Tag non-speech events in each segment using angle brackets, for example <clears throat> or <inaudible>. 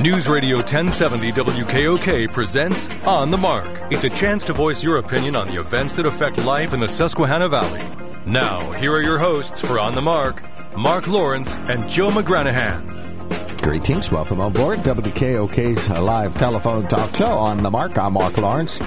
News Radio 1070 WKOK presents On the Mark. It's a chance to voice your opinion on the events that affect life in the Susquehanna Valley. Now, here are your hosts for On the Mark Mark Lawrence and Joe McGranahan. Greetings. Welcome on board WKOK's live telephone talk show on the mark. I'm Mark Lawrence.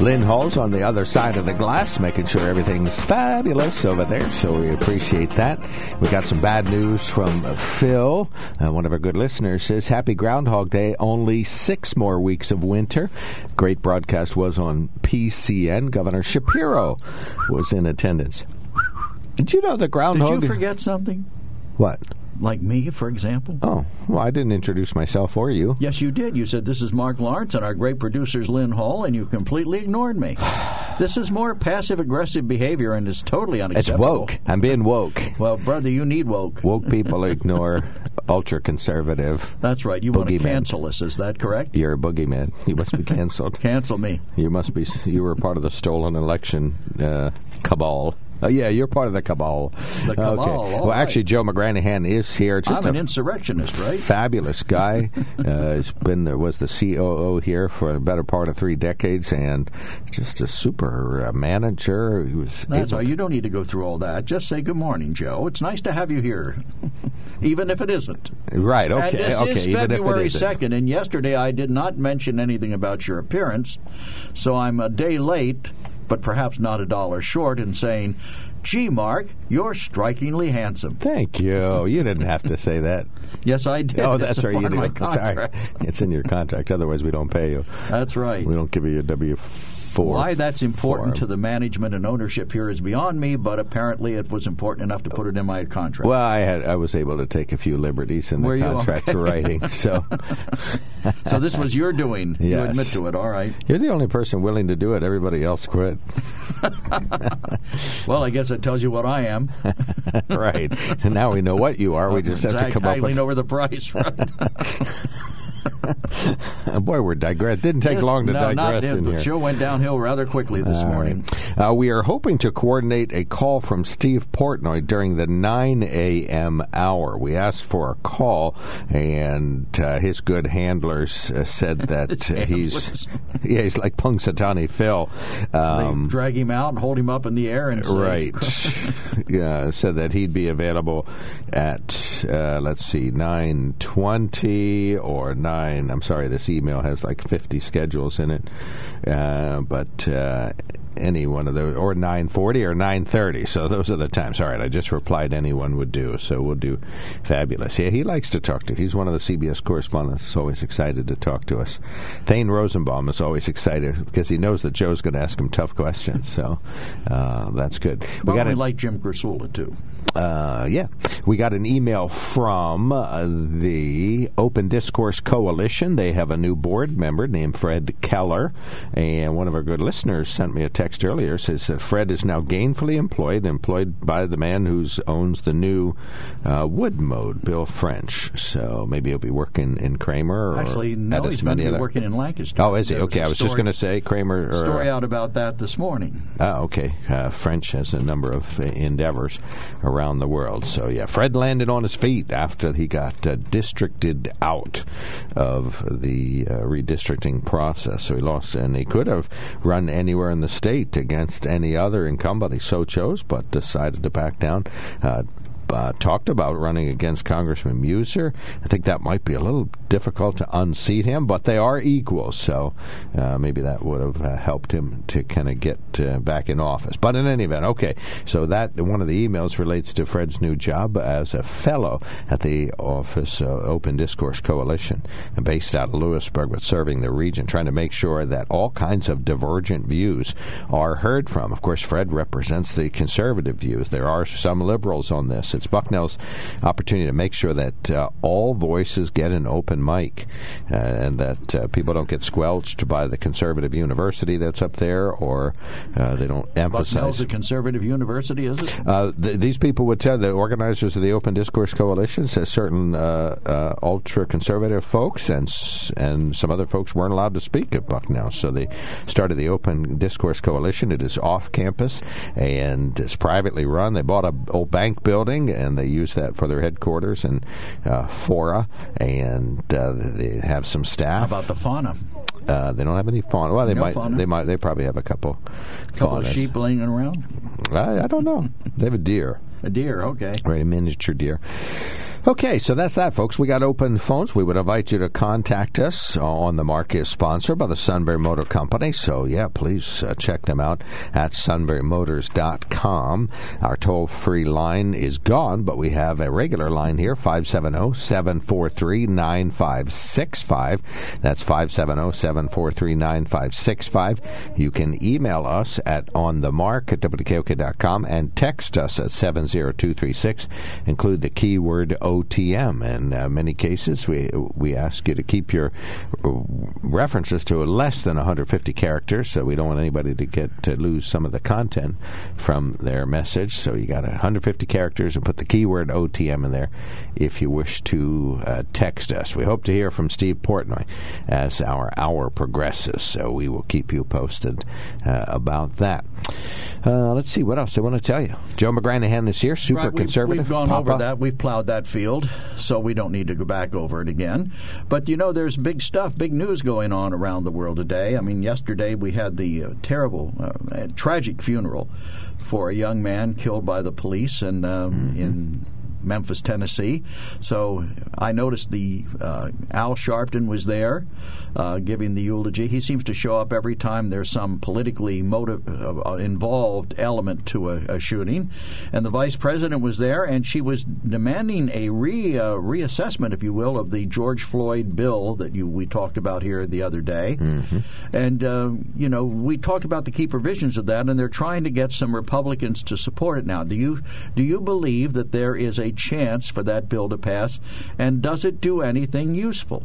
Lynn Hall's on the other side of the glass, making sure everything's fabulous over there. So we appreciate that. We got some bad news from Phil. Uh, one of our good listeners says, "Happy Groundhog Day! Only six more weeks of winter." Great broadcast was on PCN. Governor Shapiro was in attendance. Did you know the groundhog? Did you forget something? What? Like me, for example? Oh, well, I didn't introduce myself or you. Yes, you did. You said, This is Mark Lawrence and our great producers, Lynn Hall, and you completely ignored me. <sighs> this is more passive aggressive behavior and is totally unacceptable. It's woke. I'm being woke. Well, brother, you need woke. Woke people ignore ultra conservative. That's right. You want to cancel us, is that correct? You're a boogeyman. You must be canceled. <laughs> cancel me. You must be, you were part of the stolen election uh, cabal. Oh, yeah, you're part of the cabal. The cabal. Okay. Well, right. actually, Joe McGranahan is here. Just I'm an insurrectionist, right? Fabulous guy. <laughs> uh, he's been was the COO here for a better part of three decades, and just a super uh, manager. He was. That's all. You don't need to go through all that. Just say good morning, Joe. It's nice to have you here, <laughs> even if it isn't. Right. Okay. And this okay. is February second, and yesterday I did not mention anything about your appearance, so I'm a day late but perhaps not a dollar short in saying, Gee, Mark, you're strikingly handsome. Thank you. You didn't have to say that. <laughs> yes, I did. Oh, that's it's right. You do. <laughs> Sorry. It's in your contract. Otherwise, we don't pay you. That's right. We don't give you a W Why that's important to the management and ownership here is beyond me, but apparently it was important enough to put it in my contract. Well, I had I was able to take a few liberties in the Were contract okay? <laughs> writing. So, so this was your doing. Yes. You admit to it. All right. You're the only person willing to do it. Everybody else quit. <laughs> well, I guess it tells you what I am. <laughs> right. And now we know what you are. We just have to come up with over the price. Right. <laughs> Boy, we're digress. Didn't take yes, long to no, digress not, in the here. show went downhill rather quickly this All morning. Right. Uh, we are hoping to coordinate a call from Steve Portnoy during the 9 a.m. hour. We asked for a call, and uh, his good handlers uh, said <laughs> that he's yeah he's like Punxsutawney Phil. Um, they drag him out and hold him up in the air and say, right. <laughs> yeah, said that he'd be available at uh, let's see nine twenty or nine. I'm sorry, this email has like 50 schedules in it, uh, but uh, any one of those, or 9:40 or 9:30. So those are the times. All right, I just replied anyone would do. So we'll do fabulous. Yeah, he likes to talk to. He's one of the CBS correspondents. Always excited to talk to us. Thane Rosenbaum is always excited because he knows that Joe's going to ask him tough questions. So uh, that's good. We well, got we like Jim Krasula too. Uh, yeah, we got an email from uh, the Open Discourse Coalition. They have a new board member named Fred Keller, and one of our good listeners sent me a text earlier. Says that Fred is now gainfully employed, employed by the man who owns the new uh, Wood-Mode, Bill French. So maybe he'll be working in Kreamer. Or Actually, no, he's been other... working in Lancaster. Oh, is he? There okay, I was story, just going to say Kreamer. Or, story out about that this morning. Oh, okay. Uh, French has a number of endeavors around the world. So yeah, Fred landed on his feet after he got uh, districted out of the uh, redistricting process. So he lost, and he could have run anywhere in the state against any other incumbent he so chose, but decided to back down. Uh, talked about running against Congressman Meuser. I think that might be a little difficult to unseat him, but they are equal, so uh, maybe that would have uh, helped him to kind of get uh, back in office. But in any event, okay, so that one of the emails relates to Fred's new job as a fellow at the Office Open Discourse Coalition, based out of Lewisburg, but serving the region, trying to make sure that all kinds of divergent views are heard from. Of course, Fred represents the conservative views. There are some liberals on this It's Bucknell's opportunity to make sure that uh, all voices get an open mic uh, and that uh, people don't get squelched by the conservative university that's up there or uh, they don't emphasize. Bucknell's a conservative university, is it? Uh, th- these people would tell the organizers of the Open Discourse Coalition says certain uh, ultra conservative folks and and some other folks weren't allowed to speak at Bucknell, so they started the Open Discourse Coalition. It is off campus and it's privately run. They bought a old bank building and they use that for their headquarters and uh, fora, and uh, they have some staff. How about the fauna? Uh, they don't have any fauna. Well, they No might. fauna? They might. They probably have a couple. couple of sheep laying around? I, I don't know. they have a deer. A deer, okay. Right, a miniature deer. Okay, so that's that, folks. We got open phones. We would invite you to contact us on the mark is sponsored by the Sunbury Motor Company. So, yeah, please uh, check them out at sunburymotors.com. Our toll free line is gone, but we have a regular line here 570 743 9565. That's 570 743 9565. You can email us at onthemark at wkok.com and text us at 70236. Include the keyword OTM. In uh, many cases, we we ask you to keep your uh, references to less than 150 characters, so we don't want anybody to get to lose some of the content from their message. So you got 150 characters and put the keyword OTM in there if you wish to uh, text us. We hope to hear from Steve Portnoy as our hour progresses, so we will keep you posted uh, about that. Uh, let's see what else I want to tell you. Joe McGranahan is here, super Right, we've- conservative. We've gone Papa. over that. We've plowed that field, so we don't need to go back over it again. But you know, there's big stuff, big news going on around the world today. I mean, yesterday we had the uh, terrible, uh, tragic funeral for a young man killed by the police and um, Mm-hmm. in. Memphis, Tennessee. So I noticed the uh, Al Sharpton was there, uh, giving the eulogy. He seems to show up every time there's some politically motive uh, involved element to a, a shooting. And the vice president was there, and she was demanding a re uh, reassessment, if you will, of the George Floyd bill that you we talked about here the other day. And uh, you know, we talked about the key provisions of that, and they're trying to get some Republicans to support it now. Do you do you believe that there is a chance for that bill to pass? And does it do anything useful?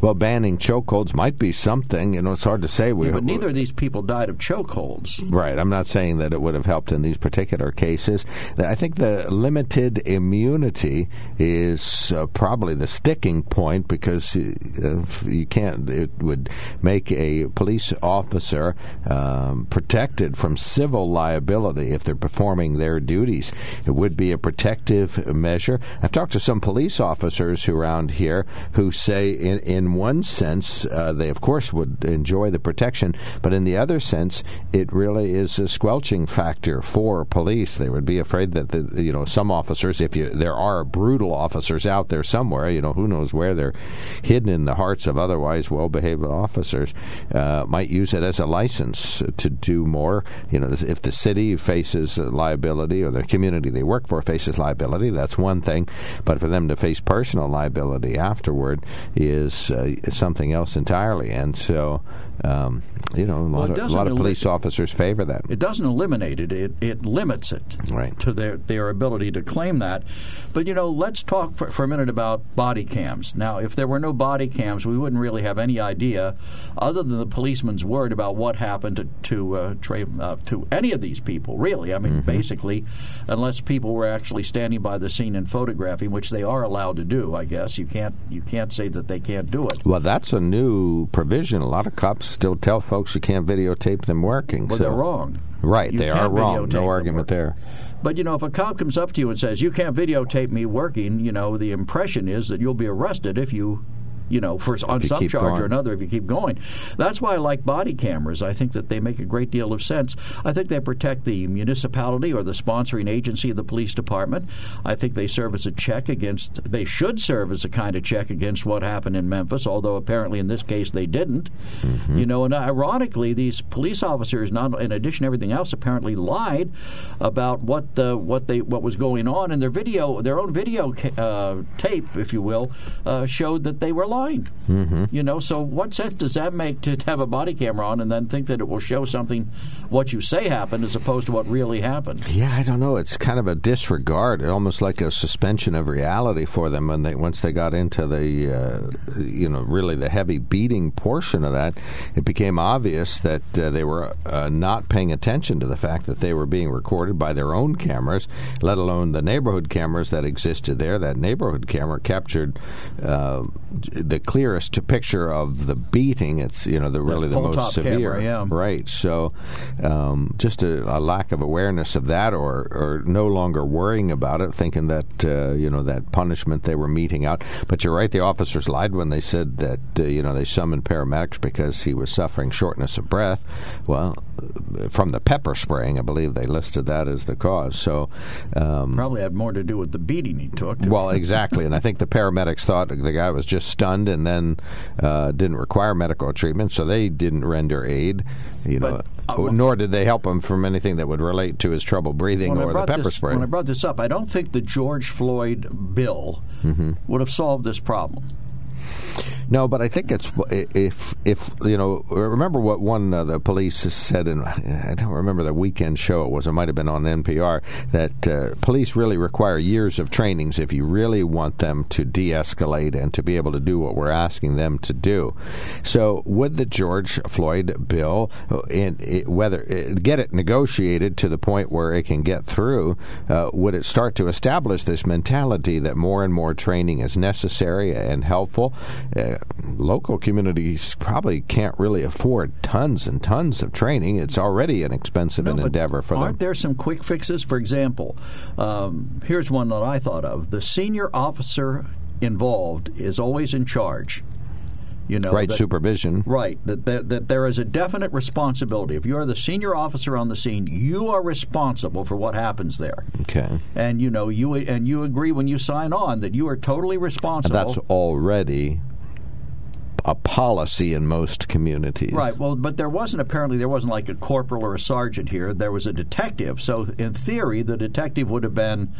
Well, banning chokeholds might be something. You know, it's hard to say. We, But neither of these people died of chokeholds. Right. I'm not saying that it would have helped in these particular cases. I think the limited immunity is uh, probably the sticking point because uh, you can't. It would make a police officer um, protected from civil liability if they're performing their duties. It would be a protective measure. I've talked to some police officers who around here who say, in, in one sense, uh, they of course would enjoy the protection, but in the other sense, it really is a squelching factor for police. They would be afraid that the, you know some officers, if you there are brutal officers out there somewhere, you know who knows where they're hidden in the hearts of otherwise well-behaved officers, uh, might use it as a license to do more. You know, if the city faces liability or the community they work for faces liability, that's one thing. But for them to face personal liability afterward is uh, something else entirely. And so, um, you know, a lot, it of, a lot of police officers favor that. It doesn't eliminate it; it, it limits it Right. to their their ability to claim that. But you know, let's talk for, for a minute about body cams. Now, if there were no body cams, we wouldn't really have any idea, other than the policeman's word about what happened to to uh, Trey, uh, to any of these people. Really, I mean, Mm-hmm. basically, unless people were actually standing by the scene and photographing, which they are allowed to do. I guess you can't you can't say that they can't do it. Well, that's a new provision. A lot of cops still tell folks you can't videotape them working. Well, so- they're wrong. Right, You they are wrong. No argument there. But you know, if a cop comes up to you and says you can't videotape me working, you know, the impression is that you'll be arrested if you, you know, for on some charge going. or another if you keep going. That's why I like body cameras. I think that they make a great deal of sense. I think they protect the municipality or the sponsoring agency of the police department. I think they serve as a check against. They should serve as a kind of check against what happened in Memphis. Although apparently in this case they didn't. Mm-hmm. You know, and ironically, these police officers, not in addition to everything else, apparently lied about what the what they what was going on, and their video, their own video uh, tape, if you will, uh, showed that they were Mm-hmm. You know, so what sense does that make to have a body camera on and then think that it will show something what you say happened as opposed to what really happened? Yeah, I don't know. It's kind of a disregard, almost like a suspension of reality for them when they once they got into the uh, you know really the heavy beating portion of that. It became obvious that uh, they were uh, not paying attention to the fact that they were being recorded by their own cameras, let alone the neighborhood cameras that existed there. That neighborhood camera captured uh, the clearest picture of the beating. It's you know the really the most severe, camera, yeah. right? So um, just a, a, lack of awareness of that, or or no longer worrying about it, thinking that uh, you know that punishment they were meting out. But you're right; the officers lied when they said that uh, you know they summoned paramedics because he was suffering shortness of breath. Well, from the pepper spraying, I believe they listed that as the cause. So um, probably had more to do with the beating he took. Well, <laughs> exactly, and I think the paramedics thought the guy was just stunned and then uh, didn't require medical treatment, so they didn't render aid. You but, know, uh, nor did they help him from anything that would relate to his trouble breathing or the pepper this, spray. When I brought this up, I don't think the George Floyd bill mm-hmm. would have solved this problem. No, but I think it's if if you know remember what one of the police said in I don't remember the weekend show it was it might have been on NPR that uh, police really require years of trainings if you really want them to de-escalate and to be able to do what we're asking them to do. So would the George Floyd bill in, whether it, get it negotiated to the point where it can get through? Uh, would it start to establish this mentality that more and more training is necessary and helpful? Local communities probably can't really afford tons and tons of training. It's already an expensive no, endeavor for aren't them. Aren't there some quick fixes? For example, um, here's one that I thought of: the senior officer involved is always in charge. You know, right that, supervision. Right, that, that, that there is a definite responsibility. If you're the senior officer on the scene, you are responsible for what happens there. Okay. And you know you and you agree when you sign on that you are totally responsible. And that's already a policy in most communities. Right. Well, but there wasn't apparently there wasn't like a corporal or a sergeant here. There was a detective. So in theory, the detective would have been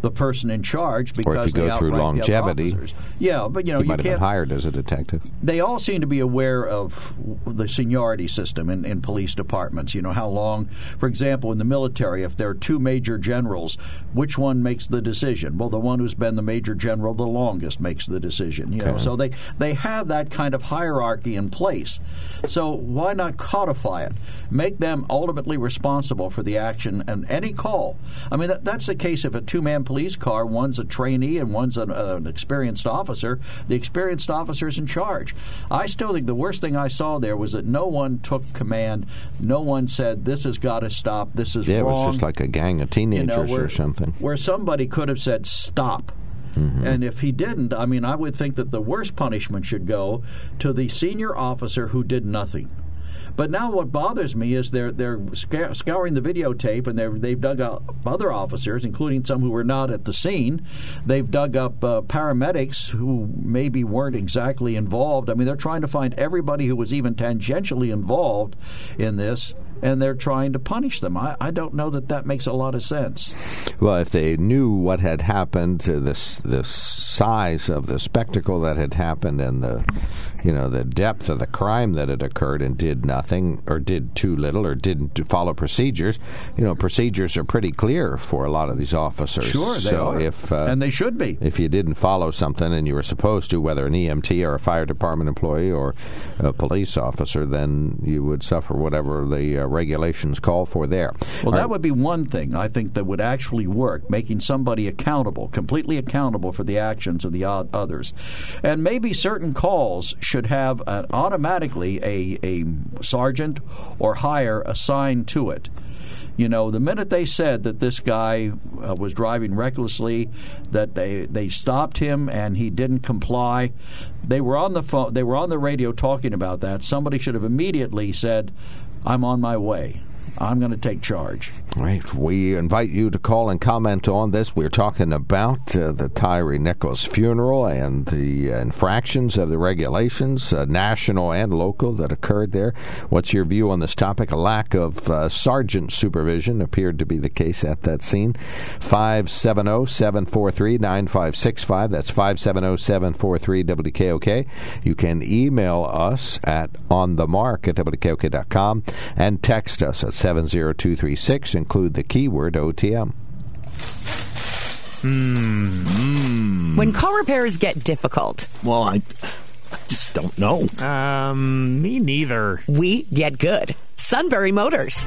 the person in charge because or if you go through longevity. Yeah, but you know you might have been hired as a detective. They all seem to be aware of the seniority system in, in police departments. You know how long, for example, in the military, if there are two major generals, which one makes the decision? Well, the one who's been the major general the longest makes the decision. You okay. know, so they they have that kind of hierarchy in place. So why not codify it? Make them ultimately responsible for the action and any call. I mean, that, that's the case if a two man police car. One's a trainee and one's an, uh, an experienced officer. The experienced officer's in charge. I still think the worst thing I saw there was that no one took command. No one said, "This has got to stop. This is yeah, wrong." it was just like a gang of teenagers you know, where, or something. Where somebody could have said, "Stop." Mm-hmm. And if he didn't, I mean, I would think that the worst punishment should go to the senior officer who did nothing. But now what bothers me is they're they're scouring the videotape and they've they've dug up other officers, including some who were not at the scene. They've dug up uh, paramedics who maybe weren't exactly involved. I mean, they're trying to find everybody who was even tangentially involved in this and they're trying to punish them. I, I don't know that that makes a lot of sense. Well, if they knew what had happened, to this the size of the spectacle that had happened, and the you know the depth of the crime that had occurred, and did nothing or did too little or didn't follow procedures, you know, procedures are pretty clear for a lot of these officers. Sure, they so are, if uh, and they should be. If you didn't follow something and you were supposed to, whether an EMT or a fire department employee or a police officer, then you would suffer whatever the uh, regulations call for there. Well, All that right. would be one thing I think that would actually work, making somebody accountable, completely accountable for the actions of the others. And maybe certain calls should have an, automatically a, a sergeant or higher assigned to it. You know, the minute they said that this guy uh, was driving recklessly, that they they stopped him and he didn't comply, they were on the phone, they were on the radio talking about that. Somebody should have immediately said, I'm on my way. I'm going to take charge. Right. We invite you to call and comment on this. We're talking about uh, the Tyre Nichols funeral and the uh, infractions of the regulations, uh, national and local, that occurred there. What's your view on this topic? A lack of uh, sergeant supervision appeared to be the case at that scene. 570 743 9565. That's 570 743 WKOK. You can email us at onthemark at WKOK.com and text us at 70236. Include the keyword OTM. When car repairs get difficult, Well, I, I just don't know. Um, me neither. we get good. Sunbury Motors.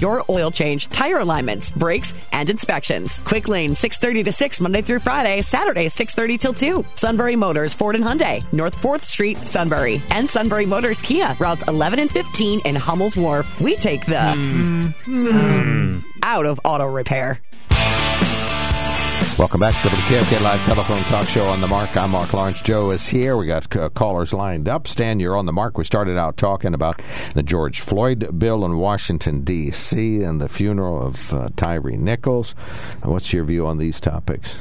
your oil change, tire alignments, brakes, and inspections. Quick Lane 6:30 to 6 Monday through Friday, Saturday 6:30 till 2. Sunbury Motors Ford and Hyundai, North 4th Street, Sunbury, and Sunbury Motors Kia, routes 11 and 15 in Hummel's Wharf. We take the hmm. Hmm. out of auto repair. Welcome back to the WKOK Live Telephone Talk Show on the Mark. I'm Mark Lawrence. Joe is here. We got uh, callers lined up. Stan, you're on the mark. We started out talking about the George Floyd bill in Washington, D.C., and the funeral of uh, Tyre Nichols. What's your view on these topics?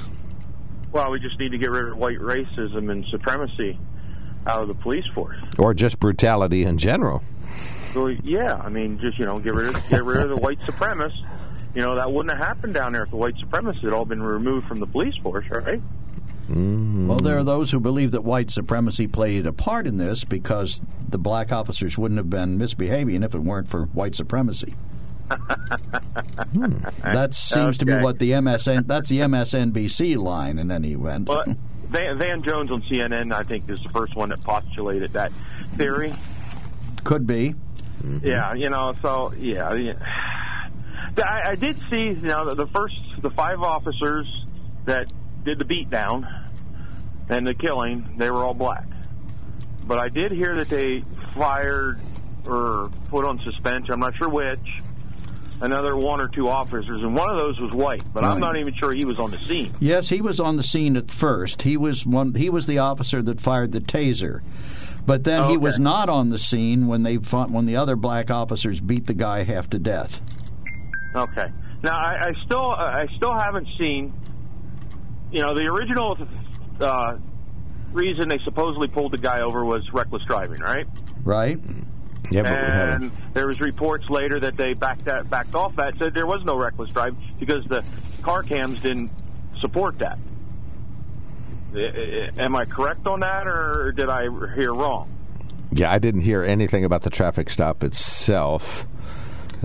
Well, we just need to get rid of white racism and supremacy out of the police force. Or just brutality in general? Well, yeah, I mean, just you know, get rid of get rid of the white supremacists. You know, that wouldn't have happened down there if the white supremacists had all been removed from the police force, right? Mm-hmm. Well, there are those who believe that white supremacy played a part in this because the black officers wouldn't have been misbehaving if it weren't for white supremacy. <laughs> Hmm. That seems to be what the MSN that's the MSNBC line in any event. But <laughs> Van, Van Jones on CNN, I think, is the first one that postulated that theory. Could be. Yeah, you know, so yeah, yeah. I, I did see, you know, the, the first the five officers that did the beatdown and the killing, they were all black. But I did hear that they fired or put on suspension. I'm not sure which. Another one or two officers, and one of those was white, but I'm not even sure he was on the scene. Yes, he was on the scene at first. He was one. He was the officer that fired the taser, but then he Okay. was not on the scene when they fought, when the other black officers beat the guy half to death. Okay. Now I, I still I still haven't seen. You know, the original uh, reason they supposedly pulled the guy over was reckless driving, right? Right? Yeah, but and there was reports later that they backed that backed off that said there was no reckless driving because the car cams didn't support that. Am I correct on that, or did I hear wrong? Yeah, I didn't hear anything about the traffic stop itself.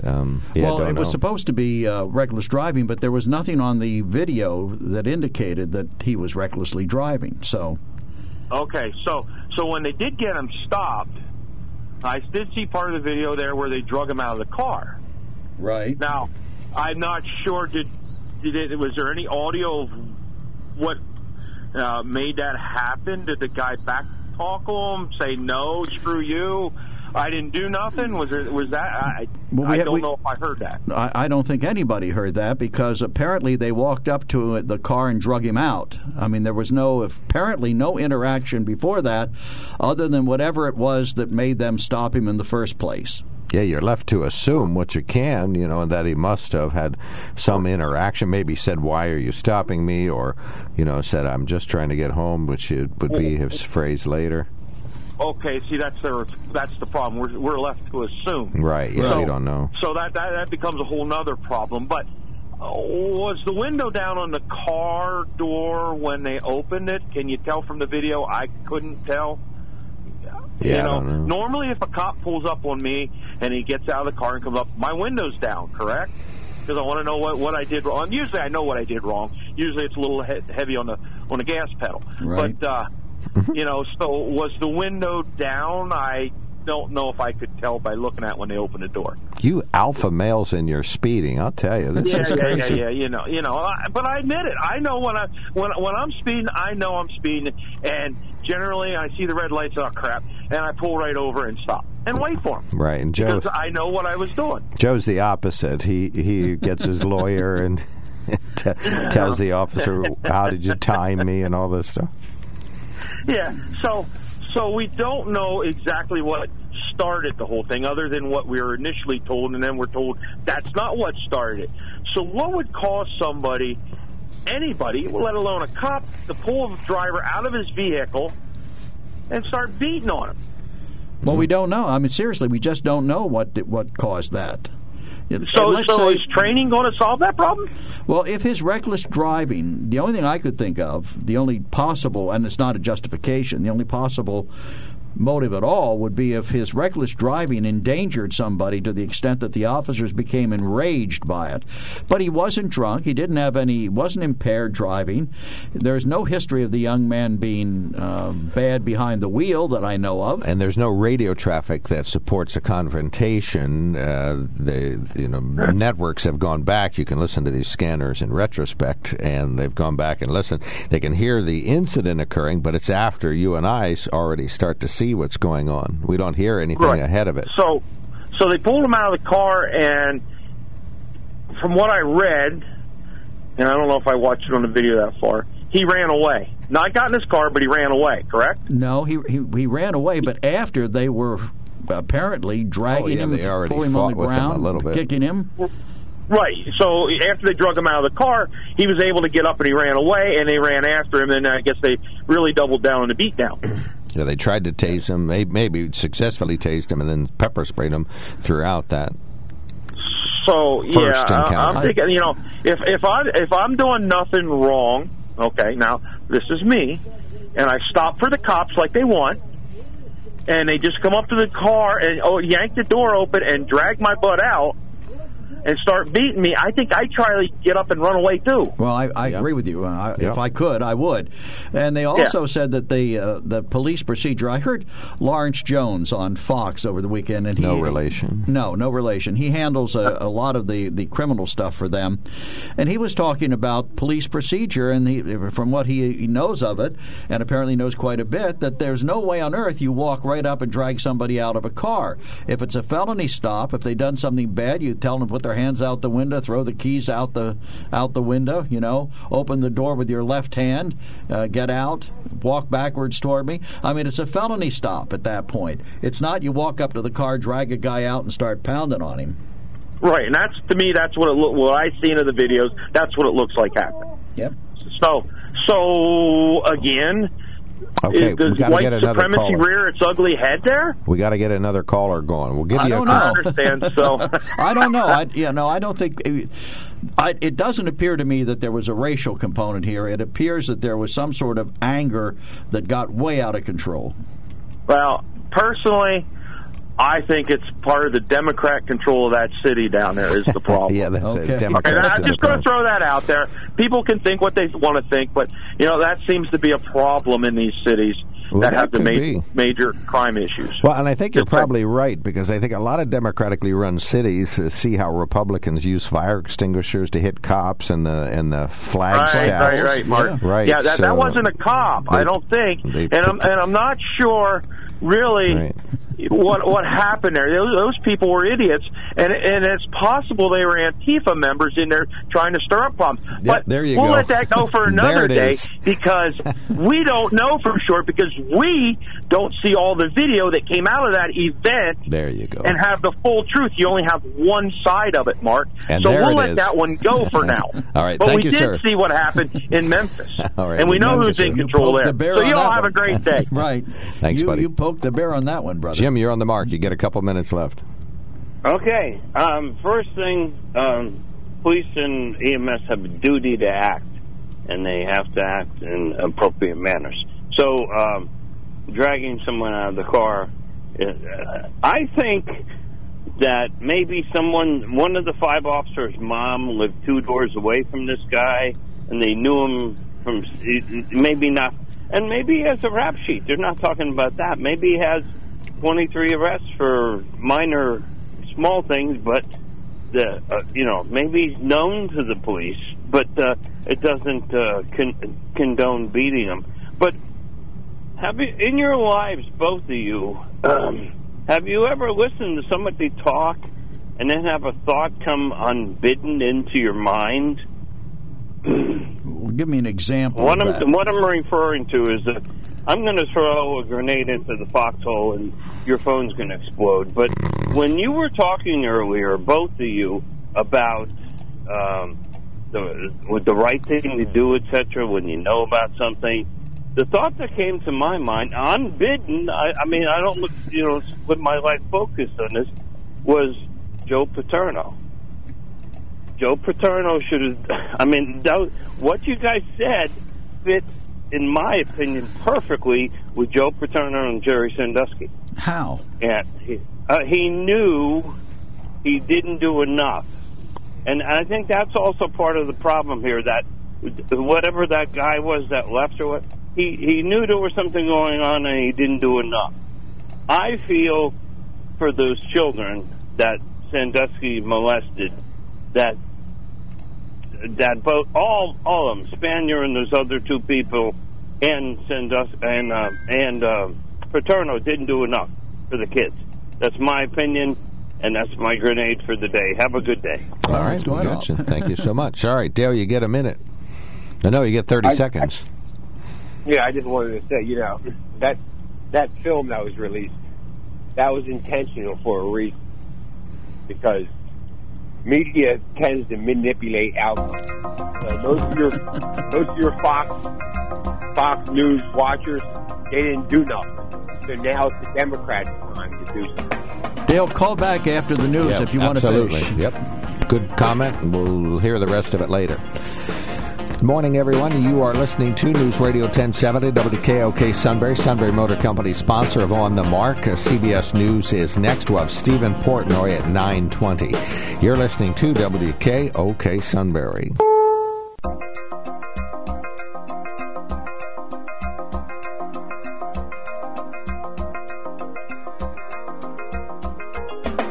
Um, yeah, well, don't it was supposed to be uh, reckless driving, but there was nothing on the video that indicated that he was recklessly driving. So, Okay, so so when they did get him stopped, I did see part of the video there where they drug him out of the car. right. Now, I'm not sure. Did did it? Was there any audio of what uh, made that happen? Did the guy back talk him, say no, screw you? I didn't do nothing. Was there? Was that? I, Well, we I ha- don't we- know if I heard that. I, I don't think anybody heard that because apparently they walked up to the car and drug him out. I mean, there was no apparently no interaction before that, other than whatever it was that made them stop him in the first place. Yeah, you're left to assume what you can, you know, and that he must have had some interaction. Maybe said, "Why are you stopping me?" or, you know, said, "I'm just trying to get home," which it would be his phrase later. Okay, see, that's the that's the problem. We're we're left to assume. Right? Yeah, So- we don't know. So that, that that becomes a whole nother problem. But uh, was the window down on the car door when they opened it? Can you tell from the video? I couldn't tell. Yeah, you I know, don't know. normally if a cop pulls up on me and he gets out of the car and comes up, my window's down, correct? Because I want to know what what I did wrong. Usually I know what I did wrong. Usually it's a little he- heavy on the on the gas pedal. Right. But uh, Mm-hmm. you know, so was the window down? I don't know if I could tell by looking at when they opened the door. You alpha males in your speeding, I'll tell you. This yeah, is yeah, crazy. yeah, yeah. You know, you know. I, but I admit it. I know when I when when I'm speeding, I know I'm speeding, and generally I see the red lights. Oh crap! And I pull right over and stop and wait for them. Right, and Joe, Because I know what I was doing. Joe's the opposite. He he <laughs> gets his lawyer and <laughs> t- tells the officer, "How did you time me?" and all this stuff. Yeah. So so we don't know exactly what started the whole thing, other than what we were initially told, and then we're told that's not what started it. So what would cause somebody, anybody, let alone a cop, to pull a driver out of his vehicle and start beating on him? Well, we don't know. I mean, seriously, we just don't know what what caused that. So, so say- is training going to solve that problem? Well, if his reckless driving, the only thing I could think of, the only possible, and it's not a justification, the only possible motive at all would be if his reckless driving endangered somebody to the extent that the officers became enraged by it. But he wasn't drunk. He didn't have any. Wasn't impaired driving. There's no history of the young man being uh, bad behind the wheel that I know of. And there's no radio traffic that supports a confrontation. Uh, the you know networks have gone back. You can listen to these scanners in retrospect, and they've gone back and listened. They can hear the incident occurring, but it's after you and I already start to see what's going on. We don't hear anything Right. ahead of it. So, so they pulled him out of the car, and from what I read, and I don't know if I watched it on the video that far, he ran away. Not got in his car, but he ran away. Correct? No, he he, he ran away, but after they were apparently dragging Oh, yeah, him, they already pulling him on fought the with him a little bit. kicking him. Right. So after they drug him out of the car, he was able to get up and he ran away, and they ran after him, and I guess they really doubled down on the beatdown. <clears throat> Yeah, they tried to tase him, may- maybe successfully tased him, and then pepper sprayed him throughout that. So First yeah. I'm thinking, you know, if if I if I'm doing nothing wrong, okay, now this is me, and I stop for the cops like they want, and they just come up to the car and oh yank the door open and drag my butt out and start beating me. I think I try to get up and run away too. Well, I, I agree with you. Uh, I, Yeah. If I could, I would. And they also said that the uh, the police procedure. I heard Lawrence Jones on Fox over the weekend, and he No relation. No, no relation. He handles a, a lot of the, the criminal stuff for them, and he was talking about police procedure, and he, from what he, he knows of it, and apparently knows quite a bit, that there's no way on earth you walk right up and drag somebody out of a car. If it's a felony stop, if they've done something bad, you tell them to put their hands out the window, throw the keys out the out the window. You know, open the door with your left hand, uh, get out, walk backwards toward me. I mean, it's a felony stop at that point. It's not you walk up to the car, drag a guy out, and start pounding on him. Right, and that's to me that's what it look. What I seen of the videos, that's what it looks like happened. Yep. So, so again, Okay, is, does we got to white get another supremacy caller. rear its ugly head there? We got to get another caller going. We'll give I you a don't call. I know. understand. So, <laughs> I don't know. I, yeah, no, I don't think. I, it doesn't appear to me that there was a racial component here. It appears that there was some sort of anger that got way out of control. well, personally, I think it's part of the Democrat control of that city down there is the <laughs> problem. Yeah, that's Okay. it. Democrats And I'm to just going to throw that out there. People can think what they want to think, but you know that seems to be a problem in these cities Well, that that have the could ma- be. major crime issues. Well, and I think you're probably right because I think a lot of democratically run cities uh, see how Republicans use fire extinguishers to hit cops and the and the flag Right, staffs. right, right, Mark. Yeah. Right, Yeah, that, so that wasn't a cop. they- I don't think, and I'm and I'm not sure really Right. What what happened there. Those, those people were idiots, and and it's possible they were Antifa members in there trying to stir up problems. Yeah, but there you we'll go. let that go for <laughs> another day is. <laughs> because we don't know for sure because we don't see all the video that came out of that event There you go. and have the full truth. You only have one side of it, Mark. And so we'll let is. that one go for now. <laughs> All right, but thank we you, did sir. see what happened in Memphis, All right, and we know Memphis, who's in you control there. the So you all that have a great day. Right. Thanks, you, buddy. You poked the bear on that one, brother. Jim, you're on the mark. You get a couple minutes left. Okay. Um, first thing, um, police and EMS have a duty to act, and they have to act in appropriate manners. So, um, dragging someone out of the car, uh, I think that maybe someone, one of the five officers' mom lived two doors away from this guy, and they knew him from maybe not, and maybe he has a rap sheet. They're not talking about that. Maybe he has 23 arrests for minor, small things, but the uh, you know maybe known to the police, but uh, it doesn't uh, con- condone beating them. But have you in your lives, both of you, um, have you ever listened to somebody talk and then have a thought come unbidden into your mind? Give me an example. What I'm what I'm referring to is that I'm going to throw a grenade into the foxhole and your phone's going to explode. But when you were talking earlier, both of you, about um, the with the right thing to do, etc., when you know about something, the thought that came to my mind, unbidden, I, I mean, I don't look, you know, with my life focused on this, was Joe Paterno. Joe Paterno should have. <laughs> I mean, that, what you guys said fits, in my opinion, perfectly with Joe Paterno and Jerry Sandusky. How? And he, uh, he knew he didn't do enough, and I think that's also part of the problem here. That whatever that guy was that left or what, he he knew there was something going on and he didn't do enough. I feel for those children that Sandusky molested that that both all all of them, Spanier and those other two people, and Sandus and uh, and uh, Paterno didn't do enough for the kids. That's my opinion, and that's my grenade for the day. Have a good day. All right, it's going gotcha. Thank you so much. All right, Dale, you get a minute. I know you get 30 I- seconds. Yeah, I just wanted to say, you know, that that film that was released, that was intentional for a reason, because media tends to manipulate outcomes. So most of your <laughs> most of your Fox Fox News watchers, they didn't do nothing. So now it's the Democrats' time to do something. Dale, call back after the news Yeah, if you want to absolutely. finish. Yep. Good comment, and we'll hear the rest of it later. Good morning, everyone. You are listening to News Radio 1070 WKOK Sunbury, Sunbury Motor Company, sponsor of On the Mark. Uh, CBS News is next. We'll have Stephen Portnoy at 920. You're listening to WKOK Sunbury.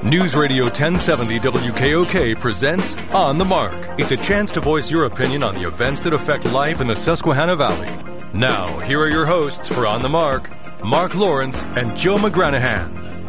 News Radio 1070 WKOK presents On the Mark. It's a chance to voice your opinion on the events that affect life in the Susquehanna Valley. Now, here are your hosts for On the Mark, Mark Lawrence and Joe McGranahan.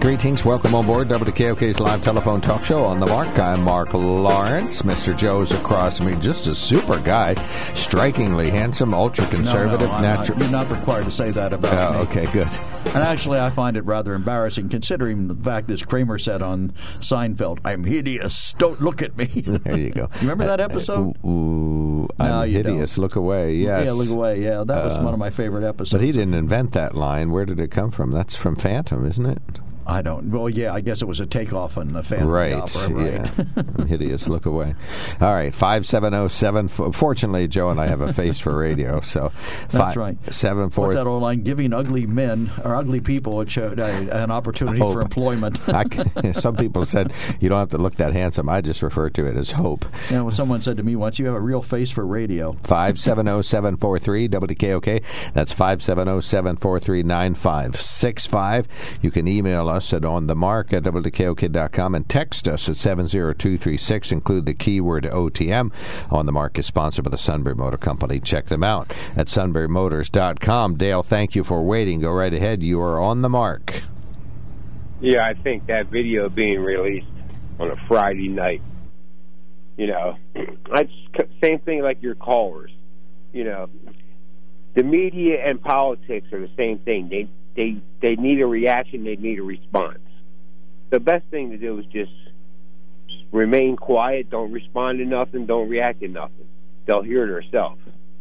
Greetings. Welcome on board WKOK's live telephone talk show on the mark. I'm Mark Lawrence. Mr. Joe's across me. Just a super guy. Strikingly handsome, ultra conservative, no, not- natural. you're not required to say that about Oh, me. okay, good. And actually, I find it rather embarrassing, considering the fact, as Kramer said on Seinfeld, "I'm hideous. Don't look at me." <laughs> There you go. You remember that episode? Ooh, ooh, I'm No, hideous. don't. Look away. Yes. Yeah, look away. Yeah, that was Uh, one of my favorite episodes. But he didn't invent that line. Where did it come from? That's from Phantom, isn't it? I don't. Well, yeah, I guess it was a takeoff on the Family right. Opera, right? Yeah. Hideous. Look away. All right. Five seven zero seven. Fortunately, Joe and I have a face for radio, so That's five, right. Seven four. What's that old line? Giving ugly men or ugly people a an opportunity Hope. for employment. <laughs> I <laughs> some people said you don't have to look that handsome. I just refer to it as hope. you know, someone said to me once, "You have a real face for radio." Five seven zero seven four three WKOK. That's five seven zero seven four three nine five six five. You can email us at on the mark at WKOK.com and text us at seven zero two three six. Include the keyword OTM. On the mark is sponsored by the Sunbury Motor Company. Check them out at sunburymotors.com. Dale, thank you for waiting. Go right ahead. You are on the mark. Yeah, I think that video being released on a Friday night, you know, <clears throat> c- same thing like your callers. You know, the media and politics are the same thing. They they they need a reaction. They need a response. The best thing to do is just remain quiet. Don't respond to nothing. Don't react to nothing. They'll hear it herself.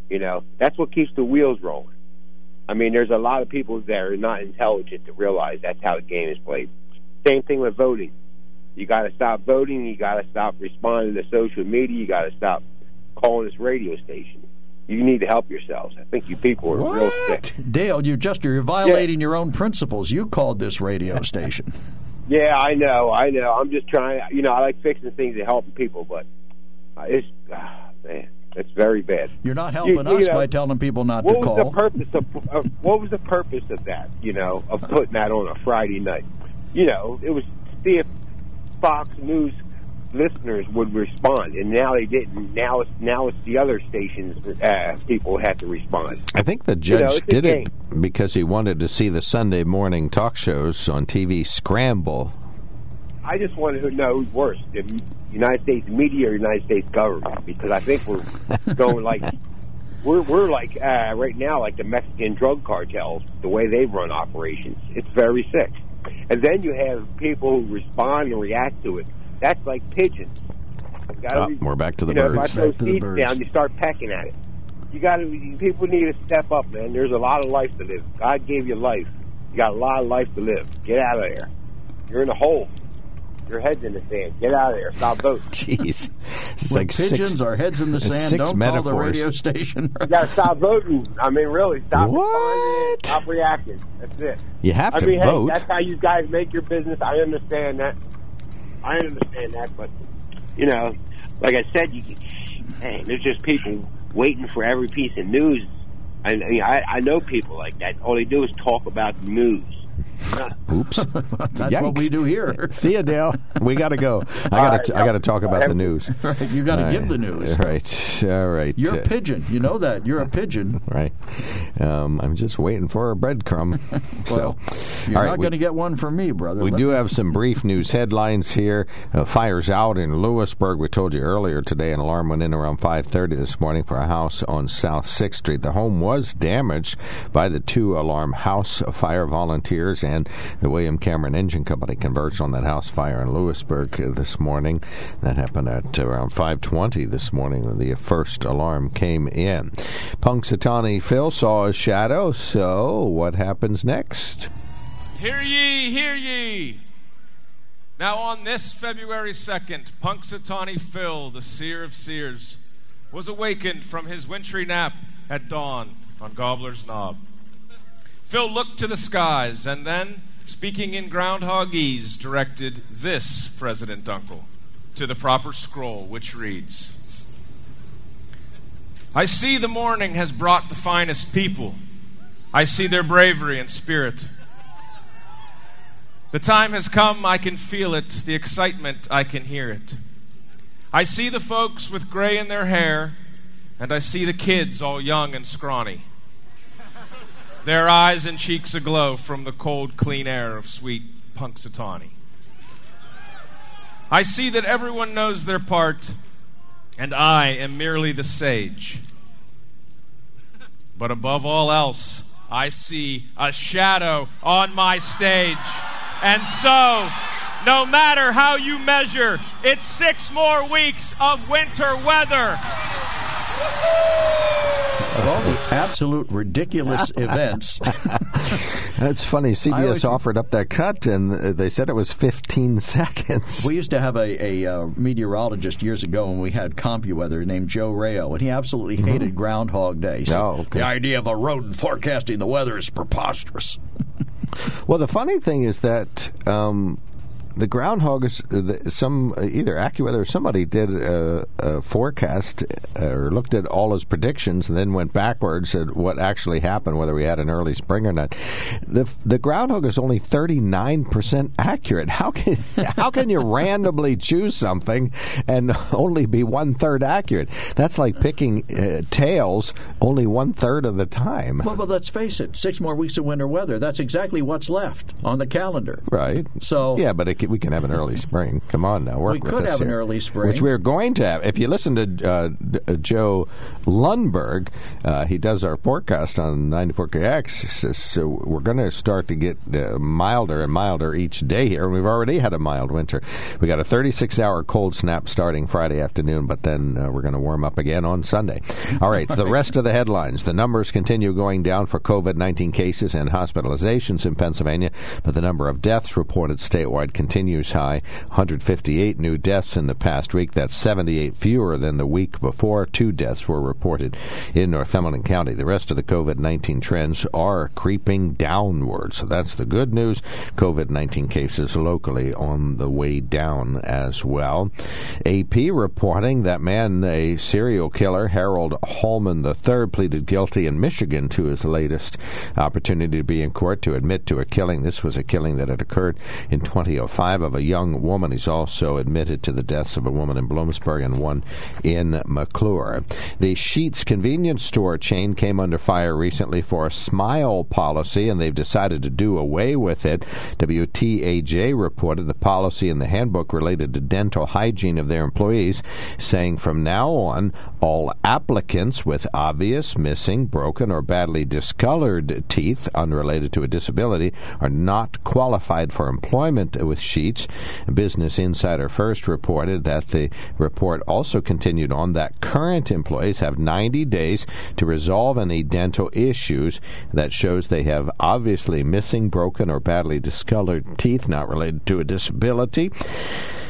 You know, that's what keeps the wheels rolling. I mean, there's a lot of people that are not intelligent to realize that's how the game is played. Same thing with voting. You got to stop voting. You got to stop responding to social media. You got to stop calling this radio station. You need to help yourselves. I think you people are real sick. Dale, you're just you're violating your own principles. You called this radio <laughs> station. Yeah, I know, I know. I'm just trying. You know, I like fixing things and helping people, but it's ah, man. It's very bad. You're not helping You- you us know, by telling people not to call. what was the purpose of, of what was the purpose of that? You know, of putting that on a Friday night. You know, it was to see if Fox News listeners would respond, and now they didn't. Now it's now it's the other stations uh, people had to respond. I think the You know, judge did it because he wanted to see the Sunday morning talk shows on TV scramble. I just wanted to know who's worse, the United States media or United States government, because I think we're <laughs> going like we're we're like uh, right now like the Mexican drug cartels, the way they run operations. It's very sick. And then you have people who respond and react to it. That's like pigeons. You gotta Oh, be- we're back to the you know, birds. If I throw Back to the seeds birds. down, you start pecking at it. You got to. People need to step up, man. There's a lot of life to live. God gave you life. You got a lot of life to live. Get out of there. You're in a hole. Your head's in the sand. Get out of there. Stop voting. <laughs> Jeez, it's like pigeons six, are heads in the sand, six don't call the radio station. <laughs> You got to stop voting. I mean, really, stop What? Stop reacting. That's it. You have I to mean, vote. hey, that's how you guys make your business. I understand that. I understand that, but you know, like I said, you hey, there's just people waiting for every piece of news. I, I I, I know people like that. All they do is talk about news. <laughs> Oops, That's what we do here. See you, Dale. We got to go. I got right, to. I got to talk about the news. <laughs> Right, you got to give the news. Right. All right. You're a pigeon. You know that. You're a <laughs> pigeon. Right. Um, I'm just waiting for a breadcrumb. Well, so, you're right, not going to get one from me, brother. We do have some brief news headlines here. Uh, fires out in Lewisburg. We told you earlier today an alarm went in around 5:30 this morning for a house on South 6th Street. The home was damaged by the two alarm house fire volunteers and the William Cameron Engine Company converged on that house fire in Lewisburg uh, this morning. That happened at around 5:20 this morning when the first alarm came in. Punxsutawney Phil saw a shadow. So what happens next? Hear ye, hear ye. Now, on this February 2nd, Punxsutawney Phil, the seer of seers, was awakened from his wintry nap at dawn on Gobbler's Knob. Phil looked to the skies and then, speaking in groundhogese, directed this President Dunkel to the proper scroll, which reads I see the morning has brought the finest people. I see their bravery and spirit. The time has come, I can feel it. The excitement, I can hear it. I see the folks with gray in their hair, and I see the kids all young and scrawny. Their eyes and cheeks aglow from the cold, clean air of sweet Punxsutawney. I see that everyone knows their part, and I am merely the sage. But above all else, I see a shadow on my stage. And so, no matter how you measure, it's six more weeks of winter weather. Of all the absolute ridiculous <laughs> events, That's funny. CBS always- offered up that cut, and uh, they said it was 15 <laughs> seconds. we used to have a, a uh, meteorologist years ago when we had CompuWeather named Joe Rayo, and he absolutely hated Groundhog Day. So Oh, okay. The idea of a rodent forecasting the weather is preposterous. <laughs> well, the funny thing is that um, the groundhog is uh, some either AccuWeather or somebody did a, a forecast uh, or looked at all his predictions and then went backwards at what actually happened, whether we had an early spring or not. The the groundhog is only 39 percent accurate. How can <laughs> how can you randomly choose something and only be one third accurate? That's like picking uh, tails only one third of the time. Well, but let's face it, six more weeks of winter weather. That's exactly what's left on the calendar. Right. So- yeah, but it, can- we can have an early <laughs> spring. Come on now, work We with could us have an early spring. which we're going to have. If you listen to uh, D- uh, Joe Lundberg, uh, he does our forecast on 94KX. He says, so we're going to start to get uh, milder and milder each day here. And we've already had a mild winter. We got a 36-hour cold snap starting Friday afternoon, but then uh, we're going to warm up again on Sunday. All right. the <laughs> rest of the headlines: the numbers continue going down for COVID-19 cases and hospitalizations in Pennsylvania, but the number of deaths reported statewide continues continues high. 158 new deaths in the past week. That's 78 fewer than the week before. Two deaths were reported in Northumberland County. The rest of the COVID 19 trends are creeping downward. So that's the good news. COVID 19 cases locally on the way down as well. AP reporting that man, a serial killer, Harold Holman III, pleaded guilty in Michigan to his latest opportunity to be in court to admit to a killing. This was a killing that had occurred in 2005 of a young woman. He's also admitted to the deaths of a woman in Bloomsburg and one in McClure. The Sheetz convenience store chain came under fire recently for a smile policy, and they've decided to do away with it. WTAJ reported the policy in the handbook related to dental hygiene of their employees, saying from now on, all applicants with obvious, missing, broken, or badly discolored teeth unrelated to a disability are not qualified for employment with Sheetz. Business Insider First reported that the report also continued on that current employees have 90 days to resolve any dental issues that shows they have obviously missing, broken, or badly discolored teeth not related to a disability.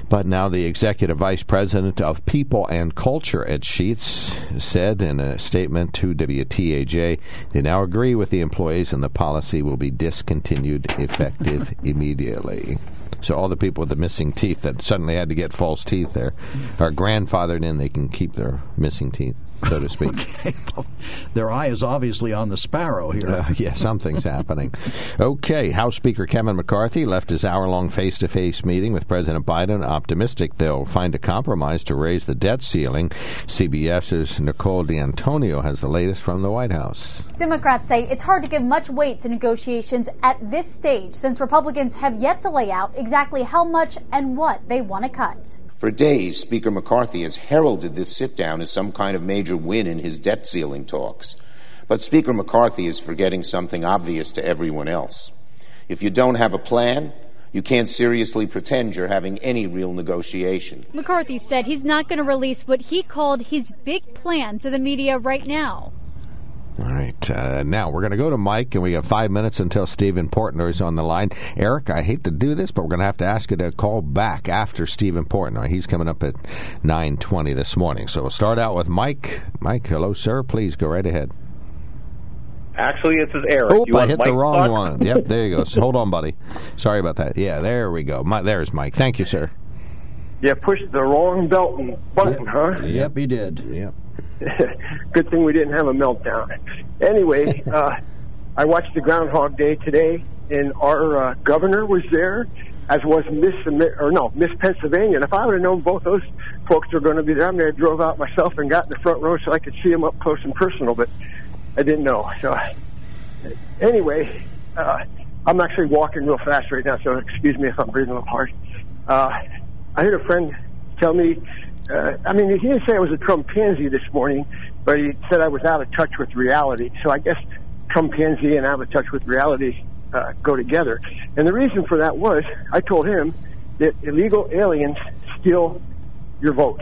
But now the executive vice president of people and culture at Sheetz said in a statement to WTAJ they now agree with the employees and the policy will be discontinued effective <laughs> immediately. So all the people with the missing teeth that suddenly had to get false teeth there are grandfathered in. They can keep their missing teeth so to speak. <laughs> okay, well, their eye is obviously on the sparrow here. Uh, yeah, something's happening. Okay, House Speaker Kevin McCarthy left his hour long face to face meeting with President Biden optimistic they'll find a compromise to raise the debt ceiling. CBS's Nicole D'Antonio has the latest from the White House. Democrats say it's hard to give much weight to negotiations at this stage since Republicans have yet to lay out exactly how much and what they want to cut. For days, Speaker McCarthy has heralded this sit down as some kind of major win in his debt ceiling talks. But Speaker McCarthy is forgetting something obvious to everyone else. If you don't have a plan, you can't seriously pretend you're having any real negotiation. McCarthy said he's not going to release what he called his big plan to the media right now. All right. Uh, now we're going to go to Mike, and we have five minutes until Stephen Portnoy is on the line. Eric, I hate to do this, but we're going to have to ask you to call back after Stephen Portnoy. He's coming up at nine twenty this morning. So we'll start out with Mike. Mike, hello, sir. Please go right ahead. Actually, this is Eric. Oop, I hit Mike the wrong talk? one. <laughs> Yep, there you go. So hold on, buddy. Sorry about that. Yeah, there we go. My, there's Mike. Thank you, sir. Yeah, pushed the wrong button, button yep. huh? Yep, he did. Yep. <laughs> Good thing we didn't have a meltdown. Anyway, <laughs> uh, I watched the Groundhog Day today, and our uh, governor was there, as was Miss or no Miss Pennsylvania. And if I would have known both those folks were going to be there, I may have drove out myself and got in the front row so I could see them up close and personal. But I didn't know. So anyway, uh, I'm actually walking real fast right now, so excuse me if I'm breathing a little hard. Uh, I heard a friend tell me uh, I mean, he didn't say I was a Trump pansy this morning, but he said I was out of touch with reality. So I guess Trump pansy and out of touch with reality uh, go together. And the reason for that was I told him that illegal aliens steal your vote.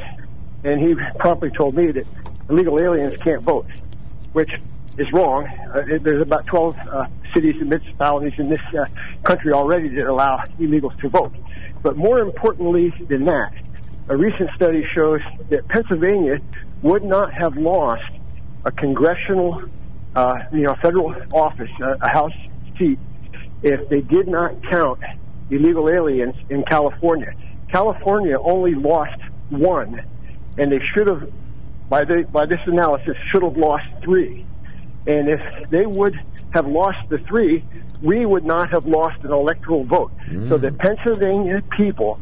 And he promptly told me that illegal aliens can't vote, which is wrong. Uh, there's about 12 uh, cities and municipalities in this uh, country already that allow illegals to vote. But more importantly than that, a recent study shows that Pennsylvania would not have lost a congressional, uh, you know, federal office, uh, a House seat, if they did not count illegal aliens in California. California only lost one, and they should have, by the by this analysis, should have lost three. And if they would have lost the three, we would not have lost an electoral vote. Mm. So the Pennsylvania people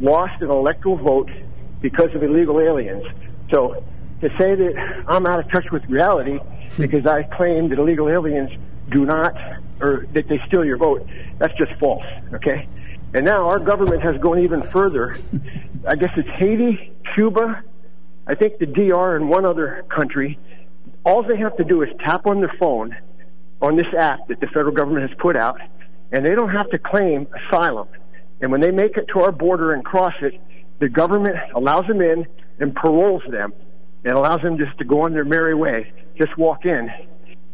lost an electoral vote because of illegal aliens. So to say that I'm out of touch with reality because I claim that illegal aliens do not, or that they steal your vote, that's just false, okay? And now our government has gone even further. I guess it's Haiti, Cuba, I think the DR, and one other country. All they have to do is tap on their phone on this app that the federal government has put out, and they don't have to claim asylum. And when they make it to our border and cross it, the government allows them in and paroles them and allows them just to go on their merry way, just walk in.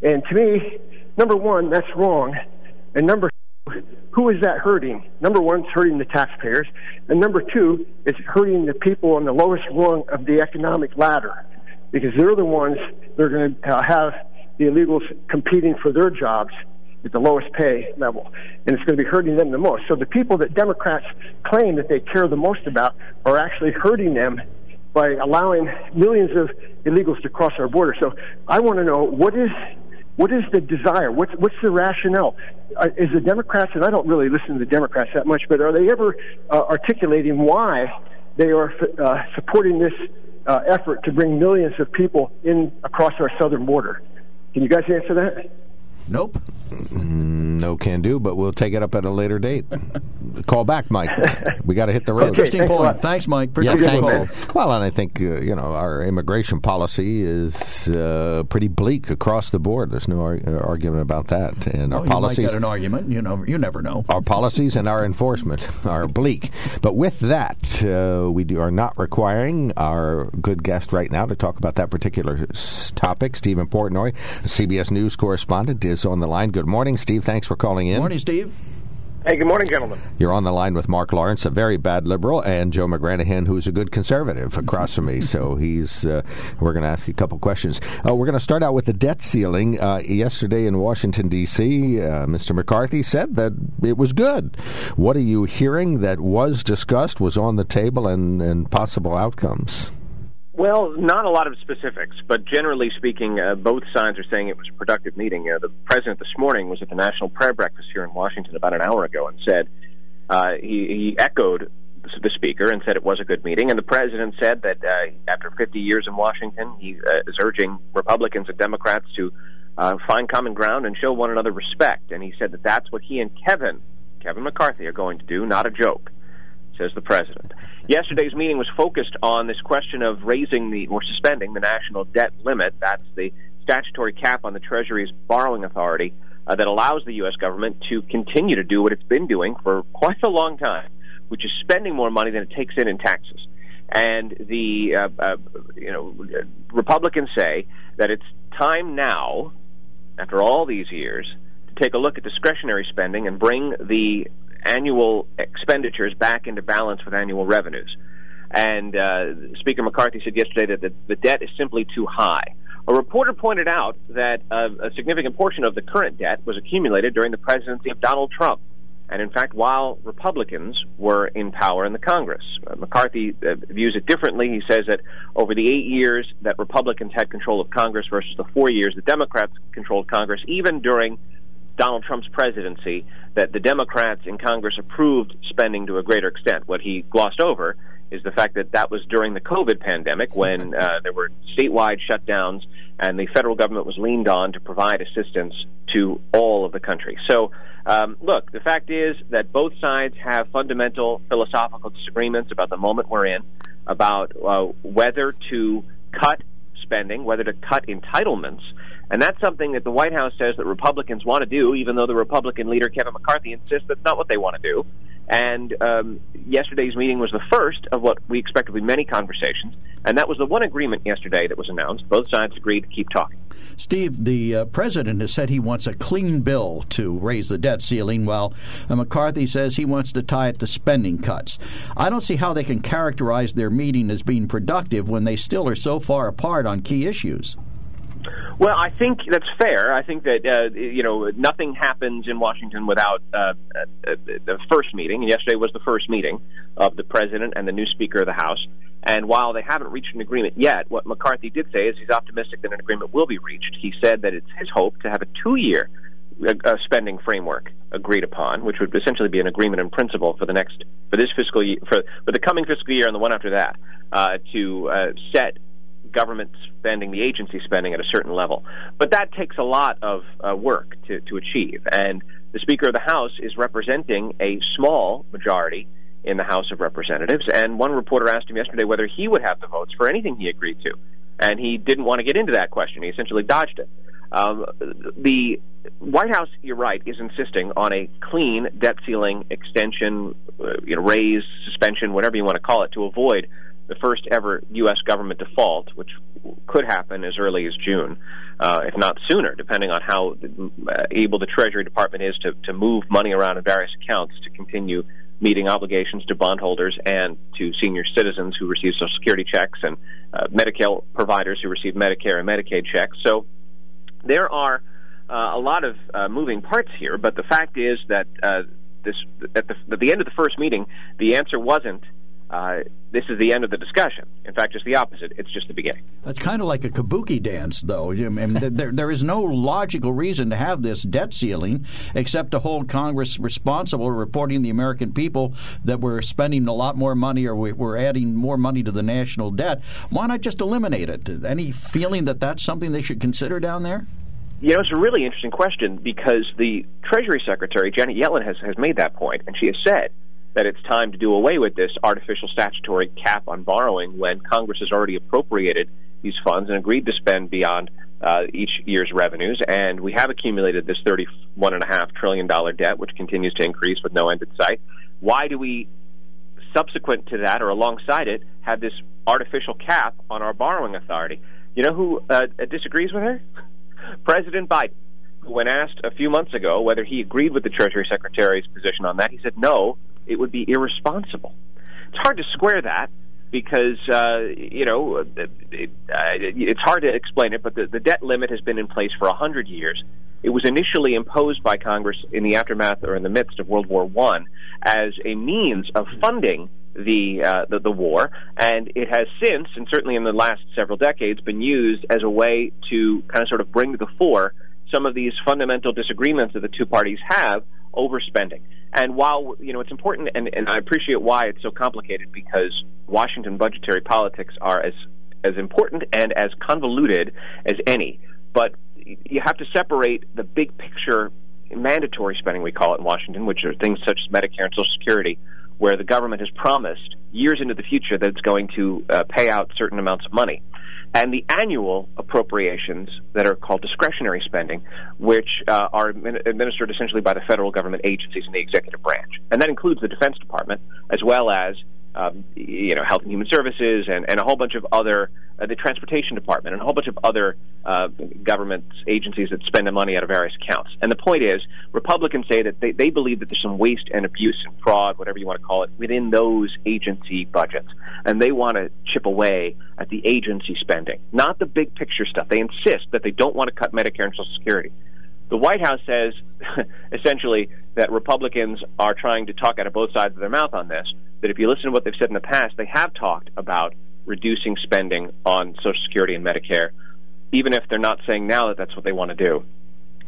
And to me, number one, that's wrong. And number two, who is that hurting? Number one, it's hurting the taxpayers, and number two, it's hurting the people on the lowest rung of the economic ladder, because they're the ones that are going to uh, have the illegals competing for their jobs at the lowest pay level, and it's going to be hurting them the most. So the people that Democrats claim that they care the most about are actually hurting them by allowing millions of illegals to cross our border. So I want to know what is what is the desire? What's what's the rationale? Uh, is the Democrats, and I don't really listen to the Democrats that much, but are they ever uh, articulating why they are uh, supporting this uh, effort to bring millions of people in across our southern border? Can you guys answer that? Nope. Mm, No can do, but we'll take it up at a later date. Call back, Mike. We got to hit the road. <laughs> Interesting point. Thanks, Mike. Yeah, thank you. Well, and I think uh, you know our immigration policy is uh, pretty bleak across the board. There's no ar- uh, argument about that. And our Oh, you might policies, get an argument. You know, you never know. our policies and our enforcement <laughs> are bleak. But with that, uh, we do, are not requiring our good guest right now to talk about that particular s- topic. Stephen Portnoy, CBS News correspondent, is on the line. Good morning, Steve. Thanks for calling in. Good Morning, Steve. Hey, good morning, gentlemen. You're on the line with Mark Lawrence, a very bad liberal, and Joe McGranahan, who's a good conservative, across from me. So he's. Uh, we're going to ask you a couple questions. Uh, we're going to start out with the debt ceiling. Uh, yesterday in Washington D.C., uh, Mr. McCarthy said that it was good. What are you hearing that was discussed, was on the table, and, and possible outcomes? Well, not a lot of specifics, but generally speaking, uh, both sides are saying it was a productive meeting. Uh, the president this morning was at the National Prayer Breakfast here in Washington about an hour ago and said uh, he, he echoed the speaker and said it was a good meeting. And the president said that uh, after 50 years in Washington, he uh, is urging Republicans and Democrats to uh, find common ground and show one another respect. And he said that that's what he and Kevin, Kevin McCarthy, are going to do, not a joke says the president. Yesterday's meeting was focused on this question of raising the or suspending the national debt limit. That's the statutory cap on the Treasury's borrowing authority uh, that allows the U.S. government to continue to do what it's been doing for quite a long time, which is spending more money than it takes in in taxes. And the uh, uh, you know Republicans say that it's time now, after all these years, to take a look at discretionary spending and bring the annual expenditures back into balance with annual revenues. And uh, Speaker McCarthy said yesterday that the, the debt is simply too high. A reporter pointed out that uh, a significant portion of the current debt was accumulated during the presidency of Donald Trump. And in fact, while Republicans were in power in the Congress, uh, McCarthy uh, views it differently. He says that over the eight years that Republicans had control of Congress versus the four years the Democrats controlled Congress, even during Donald Trump's presidency, that the Democrats in Congress approved spending to a greater extent. What he glossed over is the fact that that was during the COVID pandemic when <laughs> uh, there were statewide shutdowns and the federal government was leaned on to provide assistance to all of the country. So, um, look, the fact is that both sides have fundamental philosophical disagreements about the moment we're in, about uh, whether to cut spending, whether to cut entitlements. And that's something that the White House says that Republicans want to do, even though the Republican leader, Kevin McCarthy, insists that's not what they want to do. And um, yesterday's meeting was the first of what we expect to be many conversations. And that was the one agreement yesterday that was announced. Both sides agreed to keep talking. Steve, the uh, president has said he wants a clean bill to raise the debt ceiling, while uh, McCarthy says he wants to tie it to spending cuts. I don't see how they can characterize their meeting as being productive when they still are so far apart on key issues. Well, I think that's fair. I think that uh, you know nothing happens in Washington without uh, uh, the first meeting. And yesterday was the first meeting of the president and the new Speaker of the House. And while they haven't reached an agreement yet, what McCarthy did say is he's optimistic that an agreement will be reached. He said that it's his hope to have a two-year uh, spending framework agreed upon, which would essentially be an agreement in principle for the next for this fiscal year for for the coming fiscal year and the one after that uh, to uh, set government spending, the agency spending at a certain level. But that takes a lot of uh, work to, to achieve. And the Speaker of the House is representing a small majority in the House of Representatives. And one reporter asked him yesterday whether he would have the votes for anything he agreed to. And he didn't want to get into that question. He essentially dodged it. Um, the White House, you're right, is insisting on a clean debt ceiling extension, uh, you know, raise, suspension, whatever you want to call it, to avoid the first ever U.S. government default, which could happen as early as June, uh, if not sooner, depending on how uh, able the Treasury Department is to, to move money around in various accounts to continue meeting obligations to bondholders and to senior citizens who receive Social Security checks and uh, Medicare providers who receive Medicare and Medicaid checks. So there are uh, a lot of uh, moving parts here, but the fact is that uh, this at the, at the end of the first meeting, the answer wasn't uh, this is the end of the discussion. In fact, just the opposite. It's just the beginning. It's kind of like a kabuki dance, though. I mean, there, there is no logical reason to have this debt ceiling except to hold Congress responsible for reporting the American people that we're spending a lot more money or we're adding more money to the national debt. Why not just eliminate it? Any feeling that that's something they should consider down there? You know, it's a really interesting question because the Treasury Secretary, Janet Yellen, has, has made that point, and she has said that it's time to do away with this artificial statutory cap on borrowing when Congress has already appropriated these funds and agreed to spend beyond uh, each year's revenues. And we have accumulated this $31.5 trillion debt, which continues to increase with no end in sight. Why do we, subsequent to that or alongside it, have this artificial cap on our borrowing authority? You know who uh, disagrees with her? <laughs> President Biden who when asked a few months ago whether he agreed with the Treasury Secretary's position on that, he said no, it would be irresponsible. It's hard to square that because uh, you know it, it, it's hard to explain it, but the, the debt limit has been in place for a hundred years. It was initially imposed by Congress in the aftermath or in the midst of World War One as a means of funding the, uh, the the war, and it has since, and certainly in the last several decades, been used as a way to kind of sort of bring to the fore some of these fundamental disagreements that the two parties have over spending. And while you know it's important, and, and I appreciate why it's so complicated because Washington budgetary politics are as as important and as convoluted as any. But you have to separate the big picture mandatory spending we call it in Washington, which are things such as Medicare and Social Security, where the government has promised years into the future that it's going to uh, pay out certain amounts of money and the annual appropriations that are called discretionary spending, which uh, are administered essentially by the federal government agencies in the executive branch. And that includes the Defense Department, as well as um, you know, Health and Human Services, and, and a whole bunch of other, uh, the Transportation Department, and a whole bunch of other uh, government agencies that spend the money out of various accounts. And the point is, Republicans say that they, they believe that there's some waste and abuse and fraud, whatever you want to call it, within those agency budgets. And they want to chip away at the agency spending, not the big picture stuff. They insist that they don't want to cut Medicare and Social Security. The White House says <laughs> essentially that Republicans are trying to talk out of both sides of their mouth on this. That if you listen to what they've said in the past, they have talked about reducing spending on Social Security and Medicare, even if they're not saying now that that's what they want to do.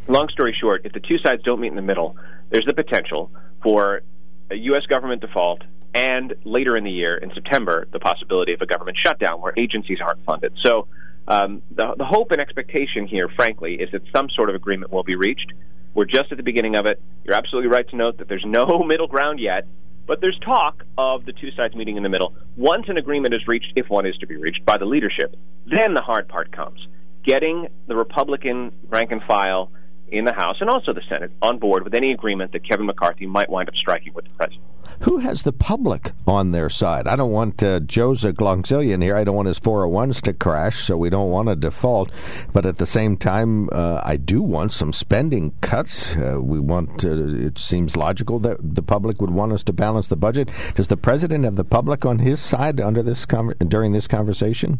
Long story short, if the two sides don't meet in the middle, there's the potential for a U.S. government default and later in the year, in September, the possibility of a government shutdown where agencies aren't funded. So um, the, the hope and expectation here, frankly, is that some sort of agreement will be reached. We're just at the beginning of it. You're absolutely right to note that there's no <laughs> middle ground yet, but there's talk of the two sides meeting in the middle. Once an agreement is reached, if one is to be reached by the leadership, then the hard part comes getting the Republican rank and file in the House and also the Senate on board with any agreement that Kevin McCarthy might wind up striking with the president. Who has the public on their side? I don't want uh, Joe's a Glongzillion here. I don't want his 401s to crash, so we don't want a default. But at the same time, uh, I do want some spending cuts. Uh, we want. Uh, it seems logical that the public would want us to balance the budget. Does the president have the public on his side under this con- during this conversation?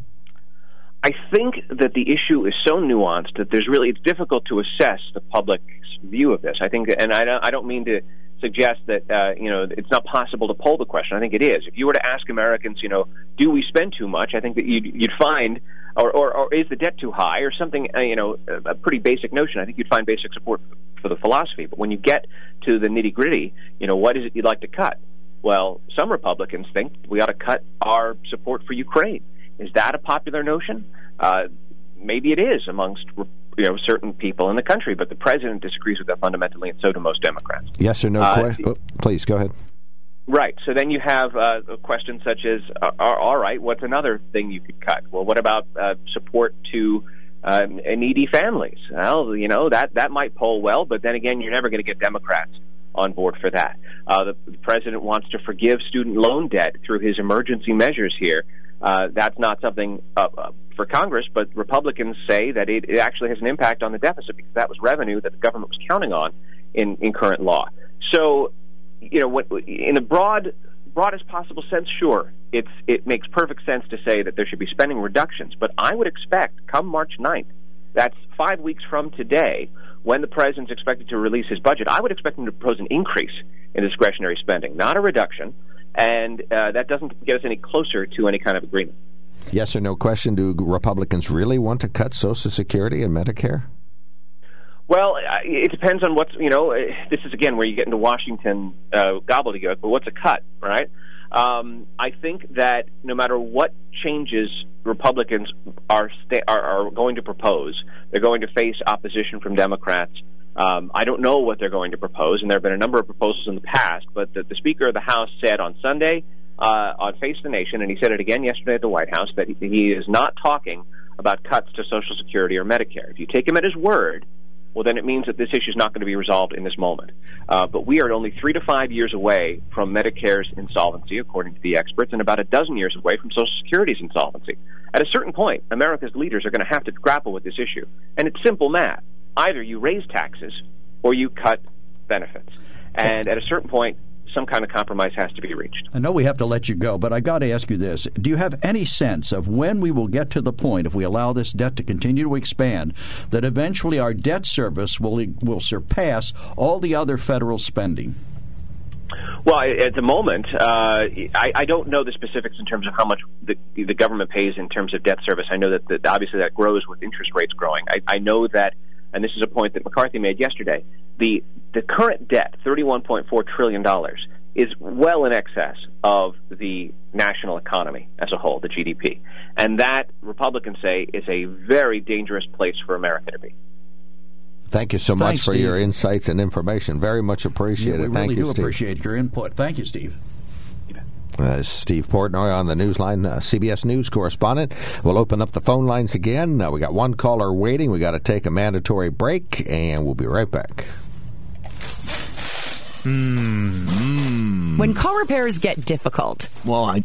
I think that the issue is so nuanced that there's really it's difficult to assess the public's view of this. I think, and I don't, I don't mean to suggest that uh, you know it's not possible to poll the question. I think it is. If you were to ask Americans, you know, do we spend too much? I think that you'd, you'd find, or, or, or is the debt too high, or something, uh, you know, a pretty basic notion. I think you'd find basic support for the philosophy. But when you get to the nitty gritty, you know, what is it you'd like to cut? Well, some Republicans think we ought to cut our support for Ukraine. Is that a popular notion? Uh, maybe it is amongst you know certain people in the country, but the president disagrees with that fundamentally, and so do most Democrats. Yes or no? Uh, oh, please go ahead. Right. So then you have uh, questions such as, uh, all right, what's another thing you could cut? Well, what about uh, support to uh, needy families? Well, you know that that might poll well, but then again, you're never going to get Democrats on board for that. Uh, the, the president wants to forgive student loan debt through his emergency measures here Uh, that's not something uh, uh, for Congress, but Republicans say that it, it actually has an impact on the deficit because that was revenue that the government was counting on in, in current law. So, you know, what, in the broad broadest possible sense, sure, it's it makes perfect sense to say that there should be spending reductions. But I would expect, come March 9th, that's five weeks from today, when the president's expected to release his budget, I would expect him to propose an increase in discretionary spending, not a reduction. And uh, that doesn't get us any closer to any kind of agreement. Yes or no question Do Republicans really want to cut Social Security and Medicare? Well, it depends on what's, you know, this is again where you get into Washington uh, gobbledygook, but what's a cut, right? Um, I think that no matter what changes Republicans are, sta- are, are going to propose, they're going to face opposition from Democrats. Um, I don't know what they're going to propose, and there have been a number of proposals in the past. But the, the Speaker of the House said on Sunday uh, on Face the Nation, and he said it again yesterday at the White House, that he, he is not talking about cuts to Social Security or Medicare. If you take him at his word, well, then it means that this issue is not going to be resolved in this moment. Uh, but we are only three to five years away from Medicare's insolvency, according to the experts, and about a dozen years away from Social Security's insolvency. At a certain point, America's leaders are going to have to grapple with this issue. And it's simple math. Either you raise taxes or you cut benefits. And at a certain point, some kind of compromise has to be reached. I know we have to let you go, but I got to ask you this. Do you have any sense of when we will get to the point, if we allow this debt to continue to expand, that eventually our debt service will, will surpass all the other federal spending? Well, at the moment, uh, I, I don't know the specifics in terms of how much the, the government pays in terms of debt service. I know that, that obviously that grows with interest rates growing. I, I know that, and this is a point that McCarthy made yesterday, the the current debt, $31.4 trillion, is well in excess of the national economy as a whole, the GDP. And that, Republicans say, is a very dangerous place for America to be. Thank you so Thanks, much for Steve. your insights and information. Very much appreciated. Yeah, we Thank really you, do Steve. appreciate your input. Thank you, Steve. Uh, Steve Portnoy on the Newsline, uh, CBS News correspondent. We'll open up the phone lines again. Uh, we got one caller waiting. We got to take a mandatory break, and we'll be right back. Hmm. When car repairs get difficult, Well, I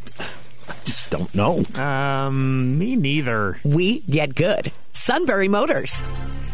just don't know. Um, me neither. we get good. Sunbury Motors.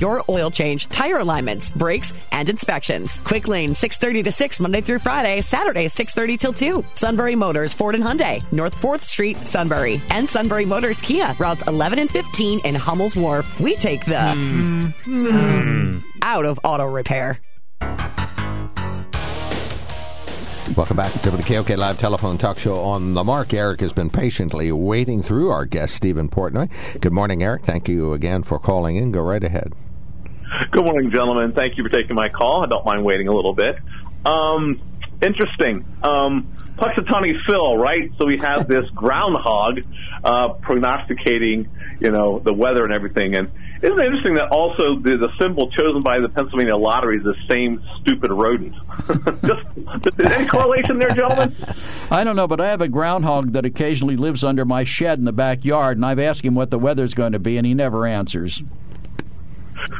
your oil change, tire alignments, brakes, and inspections. Quick Lane 6:30 to 6 Monday through Friday, Saturday 6:30 till 2. Sunbury Motors Ford and Hyundai, North 4th Street, Sunbury, and Sunbury Motors Kia, routes 11 and 15 in Hummel's Wharf. We take the Hmm. out of auto repair. Welcome back to the KOK Live Telephone Talk Show on the Mark. Eric has been patiently waiting through our guest, Stephen Portnoy. Good morning, Eric. Thank you again for calling in. Go right ahead. Good morning, gentlemen. Thank you for taking my call. I don't mind waiting a little bit. Um, interesting. Um, Punxsutawney Phil, right? So we have this <laughs> groundhog uh, prognosticating, you know, the weather and everything. And isn't it interesting that also the, the symbol chosen by the Pennsylvania lottery is the same stupid rodent? <laughs> Just is there any correlation there, gentlemen? <laughs> I don't know, but I have a groundhog that occasionally lives under my shed in the backyard, and I've asked him what the weather's going to be, and he never answers.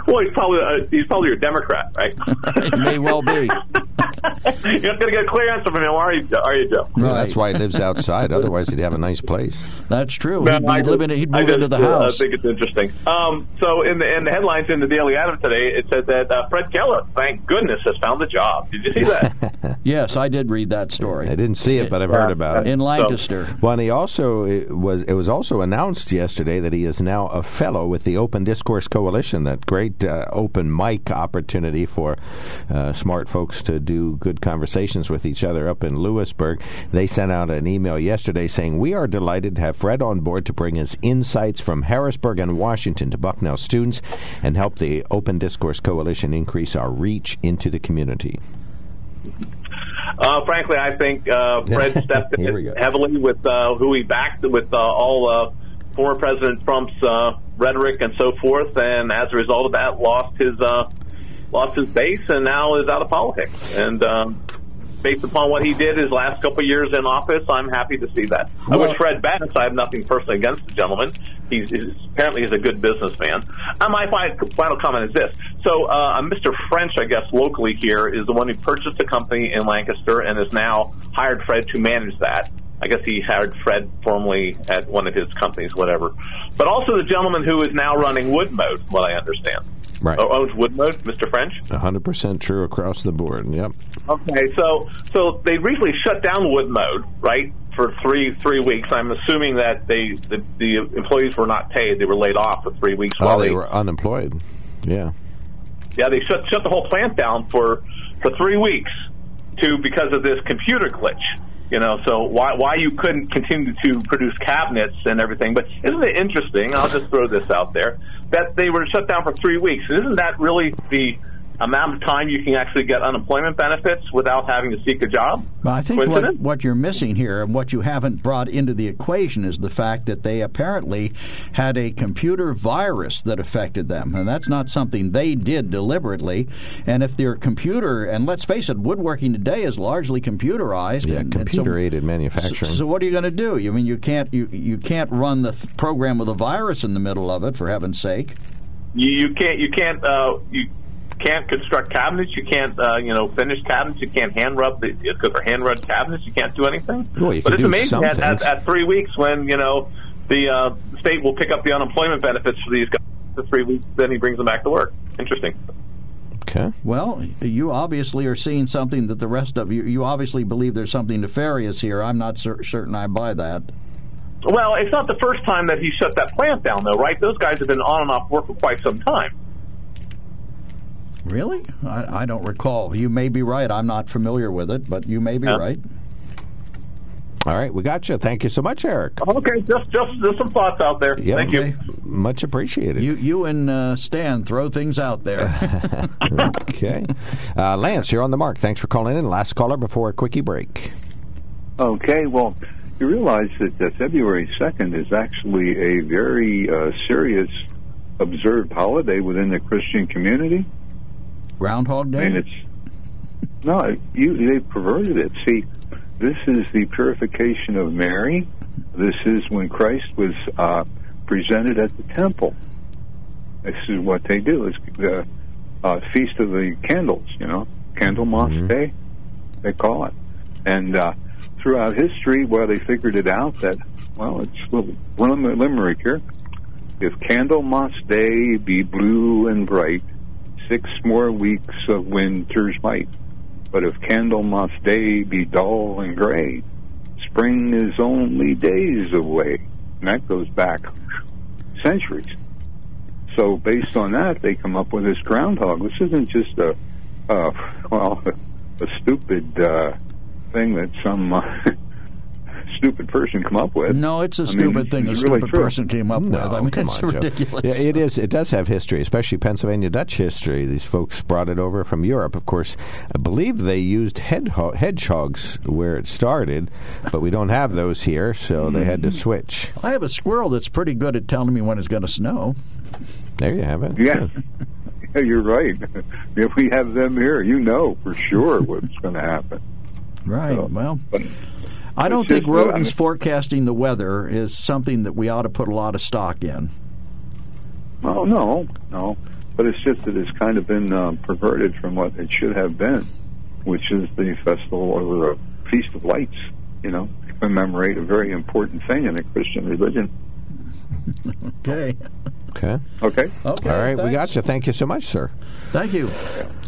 Well, he's probably uh, he's probably a Democrat, right? <laughs> it may well be. <laughs> <laughs> You're not going to get a clear answer from him, are you, are you Joe? Well, that's why he lives outside. Otherwise, he'd have a nice place. That's true. No, He'd, I he'd live in, he'd move just, into the uh, house. I think it's interesting. Um, so in the in the headlines in the Daily Item today, it said that uh, Fred Keller, thank goodness, has found a job. Did you see that? <laughs> yes, I did read that story. I didn't see it, but I've heard about it. In Lancaster. Well, and he also it was it was also announced yesterday that he is now a fellow with the Open Discourse Coalition, that great uh, open mic opportunity for uh, smart folks to do good conversations with each other up in Lewisburg. They sent out an email yesterday saying, "We are delighted to have Fred on board to bring us insights from Harrisburg and Washington to Bucknell students and help the Open Discourse Coalition increase our reach into the community." Uh, frankly, I think uh, Fred <laughs> stepped in heavily with uh, who he backed, with uh, all uh, former President Trump's uh, rhetoric and so forth, and as a result of that, lost his uh, lost his base and now is out of politics. And um, based upon what he did his last couple of years in office, I'm happy to see that. I wish Fred Bass. I have nothing personally against the gentleman. He's, he's apparently he's a good businessman. And my final comment is this: so uh, Mr. French, I guess locally here, is the one who purchased a company in Lancaster and has now hired Fred to manage that. I guess he hired Fred formerly at one of his companies, whatever. But also the gentleman who is now running Wood-Mode, what I understand. Right. Oh, owns Wood-Mode, Mr. French. 100% true across the board. Yep. Okay, so so they recently shut down Wood-Mode, right, for three three weeks. I'm assuming that they the, the employees were not paid; they were laid off for three weeks. Oh, while they were unemployed. Yeah. yeah, they shut shut the whole plant down for for three weeks to because of this computer glitch. You know, so why why you couldn't continue to produce cabinets and everything? But isn't it interesting? I'll just throw this out there that they were shut down for three weeks. Isn't that really the amount of time you can actually get unemployment benefits without having to seek a job? Well, I think what, what you're missing here and what you haven't brought into the equation is the fact that they apparently had a computer virus that affected them. And that's not something they did deliberately. And if their computer, and let's face it, woodworking today is largely computerized. Yeah, and, and computer aided so, manufacturing. so, what are you going to do? You mean you can't you, you can't run the th- program with a virus in the middle of it for heaven's sake? You, you can't you can't uh, you can't construct cabinets. You can't, uh, you know, finish cabinets. You can't hand rub the because they're hand rubbed cabinets. You can't do anything. Well, you but can it's do amazing at, at, at three weeks when you know the uh, state will pick up the unemployment benefits for these guys for three weeks. Then he brings them back to work. Interesting. Okay. Well, you obviously are seeing something that the rest of you. You obviously believe there's something nefarious here. I'm not cer- certain I buy that. Well, it's not the first time that he shut that plant down, though, right? Those guys have been on and off work for quite some time. Really? I, I don't recall. You may be right. I'm not familiar with it, but you may be Yeah. right. All right, we got you. Thank you so much, Eric. Okay, just just just some thoughts out there. Yep. Thank you. Much appreciated. You you and uh, Stan throw things out there. <laughs> okay. Uh, Lance, you're on the mark. Thanks for calling in. Last caller before a quickie break. Okay, well, you realize that uh, February 2nd is actually a very uh, serious observed holiday within the Christian community. Groundhog Day. I mean, it's no, you they perverted it. See, this is the purification of Mary. This is when Christ was uh, presented at the temple. This is what they do. It's the uh, feast of the candles. You know, Candlemas Day, they call it. And uh, throughout history, well, they figured it out that well, it's a little lim- limerick here. If Candlemas Day be blue and bright, six more weeks of winter's might. But if Candlemas Day be dull and gray, spring is only days away. And that goes back centuries. So based on that, they come up with this groundhog. This isn't just a, uh, well, <laughs> a stupid uh, thing that some uh, stupid person come up with. No, it's a I mean, stupid thing a it's really stupid true. person came up with. I mean, come it's on, ridiculous. Yeah, it is. It does have history, especially Pennsylvania Dutch history. These folks brought it over from Europe. Of course, I believe they used hedgehog, hedgehogs where it started, but we don't have those here, so they had to Mm-hmm. switch. I have a squirrel that's pretty good at telling me when it's going to snow. There you have it. Yeah. <laughs> yeah, you're right. <laughs> If we have them here, you know for sure what's going to happen. Right. So, well, but I don't think just, uh, I rodents mean- forecasting the weather is something that we ought to put a lot of stock in. Oh no, no. But it's just that it's kind of been um, perverted from what it should have been, which is the festival or the feast of lights. You know, to commemorate a very important thing in the Christian religion. <laughs> Okay. Okay. Okay. Okay. All right, we got you. Thank you so much, sir. Thank you.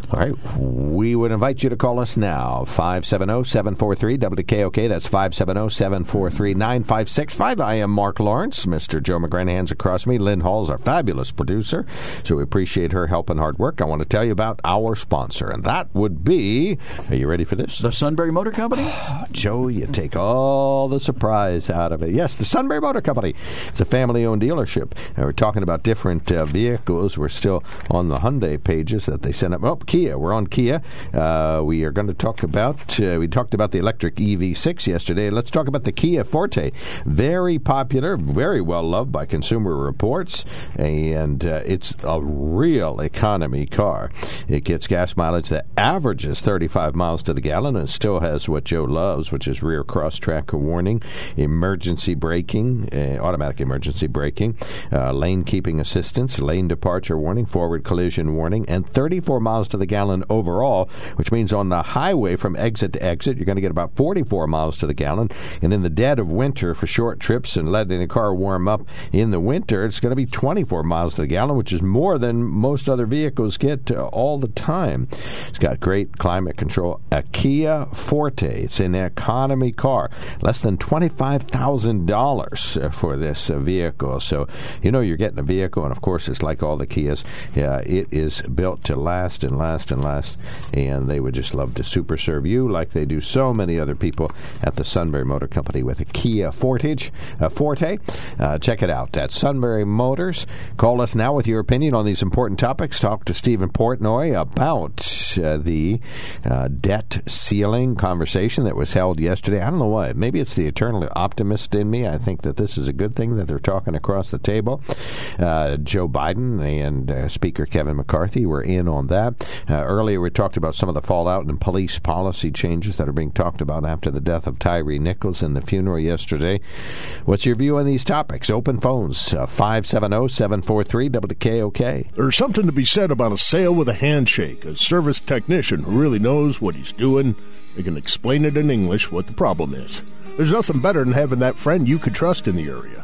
All right. We would invite you to call us now. 570-743-WKOK. That's 570-743-9565. I am Mark Lawrence. Mr. Joe McGranahan's across me. Lynn Hall's our fabulous producer. So we appreciate her help and hard work. I want to tell you about our sponsor, and that would be, are you ready for this? The Sunbury Motor Company? <sighs> Joe, you take all the surprise out of it. Yes, the Sunbury Motor Company. It's a family-owned dealership. And we're talking about different uh, vehicles. We're still on the Hyundai pages that they sent up. Oh, Kia. We're on Kia. Uh, we are going to talk about, uh, we talked about the electric EV6 yesterday. Let's talk about the Kia Forte. Very popular, very well loved by Consumer Reports, and uh, it's a real economy car. It gets gas mileage that averages 35 miles to the gallon and still has what Joe loves, which is rear cross track warning, emergency braking, uh, automatic emergency braking, uh, lane keeping assistance, lane departure warning, forward collision warning, and 34 miles to the gallon overall, which means on the highway from exit to exit, you're going to get about 44 miles to the gallon. And in the dead of winter for short trips and letting the car warm up in the winter, it's going to be 24 miles to the gallon, which is more than most other vehicles get uh, all the time. It's got great climate control. A Kia Forte. It's an economy car. Less than $25,000 for this uh, vehicle. So, you know, you're getting a vehicle, and of course, it's like all the Kias. It is built to last and last and last, and they would just love to super serve you like they do so many other people at the Sunbury Motor Company with a Kia Fortage, uh, Forte. Uh, check it out at Sunbury Motors. Call us now with your opinion on these important topics. Talk to Stephen Portnoy about uh, the uh, debt ceiling conversation that was held yesterday. I don't know why. Maybe it's the eternal optimist in me. I think that this is a good thing that they're talking across the table. Uh, Joe Biden and uh, Speaker Kevin McCarthy were in on that. Uh, earlier, we talked about some of the fallout and police policy changes that are being talked about after the death of Tyre Nichols and the funeral yesterday. What's your view on these topics? Open phones uh, 570 743 WKOK. There's something to be said about a sale with a handshake. A service technician who really knows what he's doing. They can explain it in English what the problem is. There's nothing better than having that friend you could trust in the area.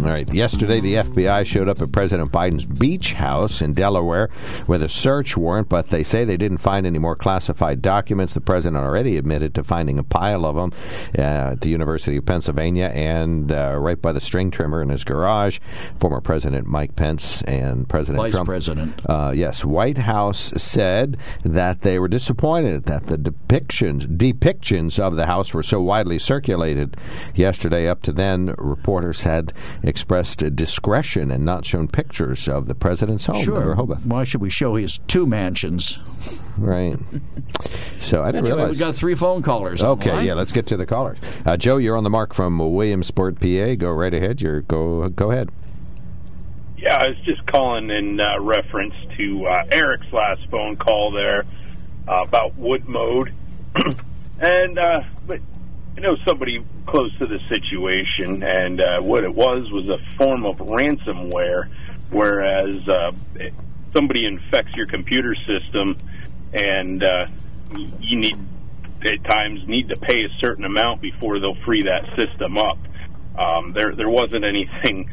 All right. Yesterday, the FBI showed up at President Biden's beach house in Delaware with a search warrant, but they say they didn't find any more classified documents. The president already admitted to finding a pile of them uh, at the University of Pennsylvania and uh, right by the string trimmer in his garage. Former President Mike Pence and President Vice Trump. President. Uh, yes, White House said that they were disappointed that the depictions depictions of the house were so widely circulated yesterday. Up to then, reporters had expressed discretion and not shown pictures of the president's home in Sure. Rehoboth. Why should we show his two mansions? Right. So I didn't Anyway, realize. we got three phone callers. Okay, line. yeah, let's get to the callers. Uh, Joe, you're on the mark from Williamsport, PA. Go right ahead. You're go go ahead. Yeah, I was just calling in uh, reference to uh, Eric's last phone call there uh, about Wood-Mode, <clears throat> and uh, but I know somebody close to the situation, and uh, what it was was a form of ransomware, whereas uh, somebody infects your computer system, and uh, you need at times need to pay a certain amount before they'll free that system up. Um, there there wasn't anything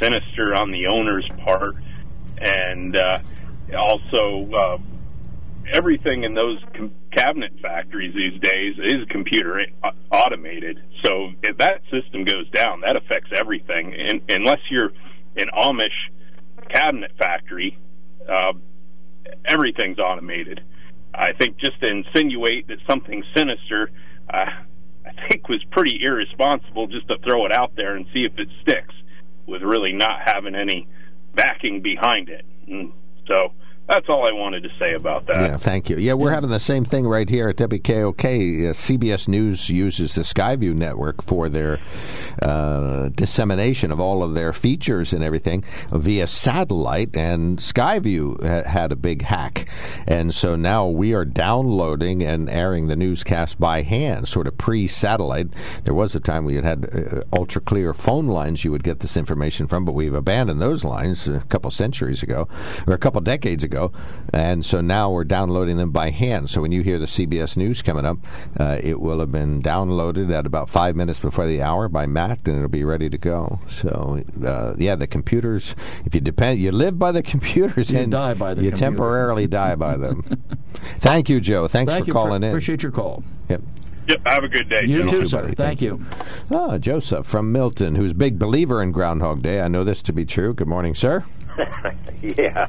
sinister on the owner's part, and uh, also uh, everything in those com- cabinet factories these days is computer a- automated. So if that system goes down, that affects everything. And unless you're an Amish cabinet factory, uh, everything's automated. I think just to insinuate that something sinister, uh, I think was pretty irresponsible just to throw it out there and see if it sticks, with really not having any backing behind it. And so that's all I wanted to say about that. Yeah, thank you. Yeah, we're having the same thing right here at WKOK. Uh, CBS News uses the Skyview network for their uh, dissemination of all of their features and everything via satellite, and Skyview ha- had a big hack. And so now we are downloading and airing the newscast by hand, sort of pre satellite. There was a time we had had uh, ultra clear phone lines you would get this information from, but we've abandoned those lines a couple centuries ago, or a couple decades ago ago, and so now we're downloading them by hand. So when you hear the CBS News coming up, uh, it will have been downloaded at about five minutes before the hour by Matt, and it'll be ready to go. So uh, yeah, the computers. If you depend, you live by the <laughs> computers, You and die by the you computer. temporarily die by them. <laughs> Thank you, Joe. Thanks Thank for you calling in. Appreciate your call. Yep. Yep. Have a good day. You gentlemen. too, sir. Thank you. Ah, Joseph from Milton, who's a big believer in Groundhog Day. I know this to be true. Good morning, sir. <laughs> yeah.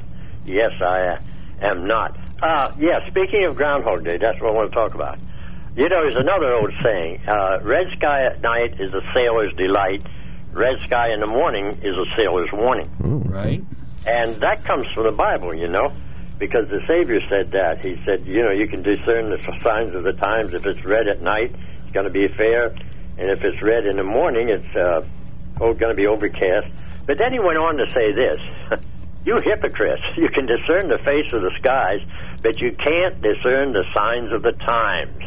Yes, I uh, am not. Uh, yeah, speaking of Groundhog Day, that's what I want to talk about. You know, there's another old saying uh, red sky at night is a sailor's delight, red sky in the morning is a sailor's warning. Right. And that comes from the Bible, you know, because the Savior said that. He said, you know, you can discern the signs of the times. If it's red at night, it's going to be fair. And if it's red in the morning, it's uh, oh, going to be overcast. But then he went on to say this <laughs> You hypocrites, <laughs> you can discern the face of the skies, but you can't discern the signs of the times.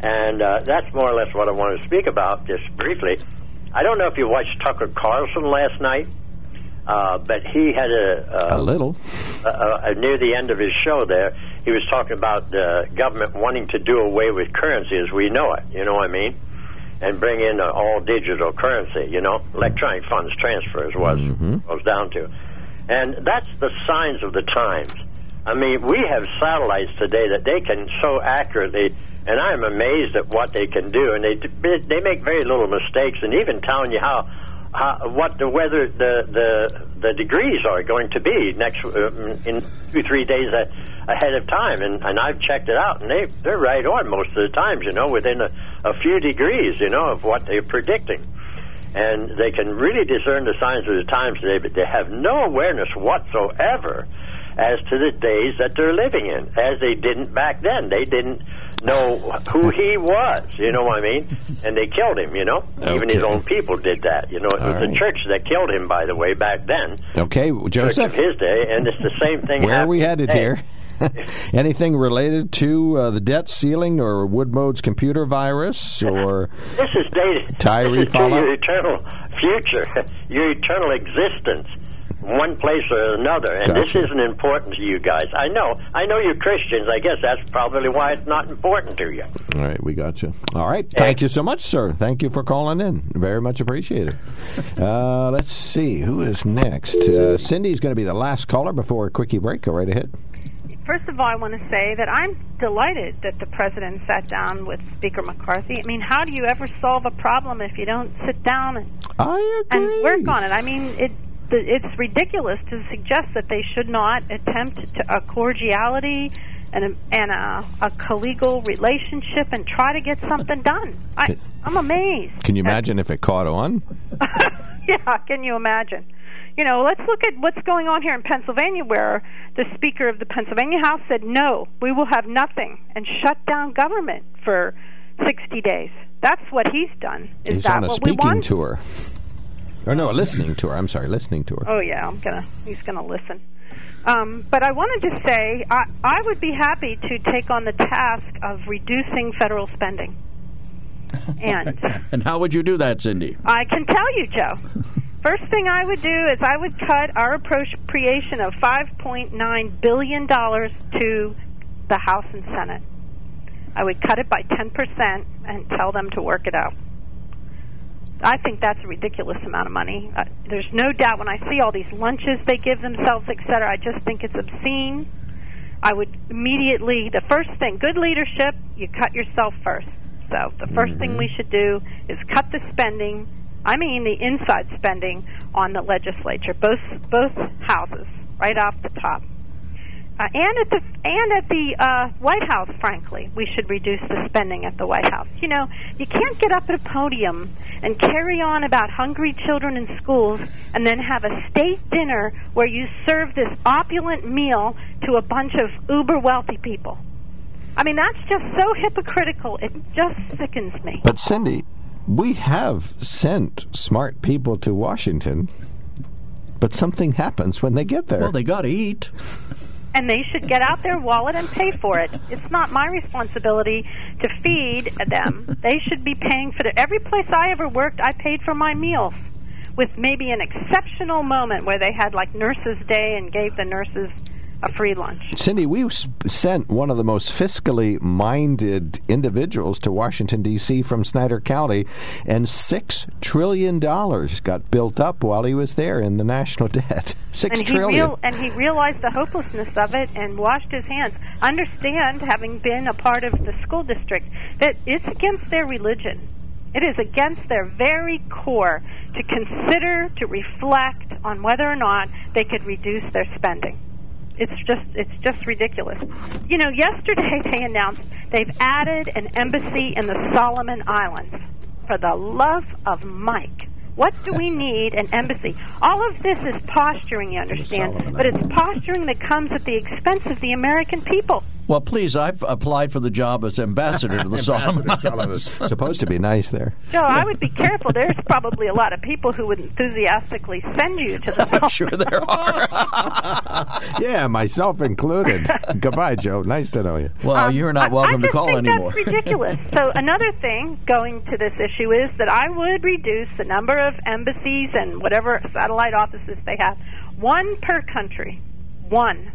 And uh, that's more or less what I want to speak about, just briefly. I don't know if you watched Tucker Carlson last night. Uh, but he had a, A little. uh, uh, near the end of his show there, he was talking about the government wanting to do away with currency as we know it. You know what I mean? And bring in uh, all digital currency. You know, electronic funds transfers was was down to, and that's the signs of the times. I mean, we have satellites today that they can so accurately, and I'm amazed at what they can do. And they they make very little mistakes, and even telling you how how, what the weather the the the degrees are going to be next uh, in two three days a, ahead of time and and I've checked it out and they they're right on most of the times you know within a, a few degrees you know of what they're predicting and they can really discern the signs of the times today but they have no awareness whatsoever as to the days that they're living in as they didn't back then they didn't know who he was you know what I mean <laughs> and they killed him you know even his own people did that you know it All was right. the church that killed him by the way back then Okay, Joseph. his day and it's the same thing Where are we headed today. here? <laughs> Anything related to uh, the debt ceiling or Wood-Mode's computer virus or This is dated. Tyree this is to your eternal future, <laughs> your eternal existence, one place or another. And this isn't important to you guys. I know. I know you're Christians. I guess that's probably why it's not important to you. All right, we got you. All right, thank you so much, sir. Thank you for calling in. Very much appreciated. <laughs> Uh, let's see who is next. Uh, Cindy's going to be the last caller before a quickie break. Go right ahead. First of all, I want to say that I'm delighted that the president sat down with Speaker McCarthy. I mean, how do you ever solve a problem if you don't sit down and, I and work on it? I mean, it the, it's ridiculous to suggest that they should not attempt to, a cordiality and a, and a, a collegial relationship and try to get something done. I, I'm amazed. Can you imagine if it caught on? <laughs> yeah, can you imagine? You know, let's look at what's going on here in Pennsylvania, where the Speaker of the Pennsylvania House said, no, we will have nothing, and shut down government for 60 days. That's what he's done. Is He's that on a what we speaking want? tour. Or no, a listening tour. I'm sorry, listening tour. Oh yeah, I'm gonna. He's gonna listen. Um, but I wanted to say I, I would be happy to take on the task of reducing federal spending. <laughs> And And how would you do that, Cindy? I can tell you, Joe. <laughs> First thing I would do is I would cut our appropriation of $5.9 billion to the House and Senate. I would cut it by 10% and tell them to work it out. I think that's a ridiculous amount of money. Uh, there's no doubt when I see all these lunches they give themselves, et cetera, I just think it's obscene. I would immediately, the first thing, good leadership, you cut yourself first. So the 1st thing we should do is cut the spending. I mean the inside spending on the legislature, both both houses, right off the top. Uh, and at the and at the uh, White House, frankly, we should reduce the spending at the White House. You know, you can't get up at a podium and carry on about hungry children in schools, and then have a state dinner where you serve this opulent meal to a bunch of uber wealthy people. I mean, that's just so hypocritical. It just sickens me. But Cindy, we have sent smart people to Washington, but something happens when they get there. Well, they got to eat. and they should get out their wallet and pay for it. It's not my responsibility to feed them. They should be paying for the every place I ever worked, I paid for my meals. With maybe an exceptional moment where they had like nurses day and gave the nurses a free lunch. Cindy, we sent one of the most fiscally minded individuals to Washington, D.C. from Snyder County, and $6 trillion got built up while he was there in the national <laughs> debt. Six and trillion. he real, and he realized the hopelessness of it and washed his hands. Understand, having been a part of the school district, that it's against their religion. It is against their very core to consider, to reflect on whether or not they could reduce their spending. It's just it's just ridiculous. You know, yesterday <laughs> they announced they've added an embassy in the Solomon Islands. For the love of Mike. What do we <laughs> need an embassy? All of this is posturing, you understand, but it's posturing that comes at the expense of the American people. Well, please, I've applied for the job as ambassador to the <laughs> Solomon <laughs> Islands. Supposed to be nice there. Joe, I would be careful. There's probably a lot of people who would enthusiastically send you to the. <laughs> I'm sure there are. yeah, myself included. Goodbye, Joe. Nice to know you. Well, um, you're not I- welcome I to just call think anymore. That's ridiculous. so another thing going to this issue is that I would reduce the number of embassies and whatever satellite offices they have, one per country, one.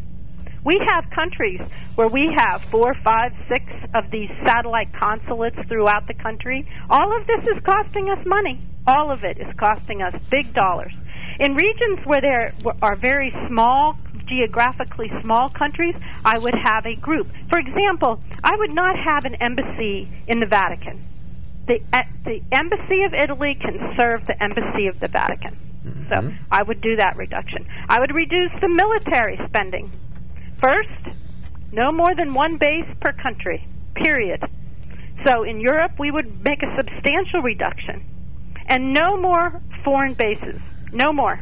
We have countries where we have four, five, six of these satellite consulates throughout the country. All of this is costing us money. All of it is costing us big dollars. In regions where there are very small, geographically small countries, I would have a group. For example, I would not have an embassy in the Vatican. The, the embassy of Italy can serve the embassy of the Vatican. So mm-hmm. I would do that reduction. I would reduce the military spending. First, no more than one base per country, period. So in Europe, we would make a substantial reduction. And no more foreign bases. No more.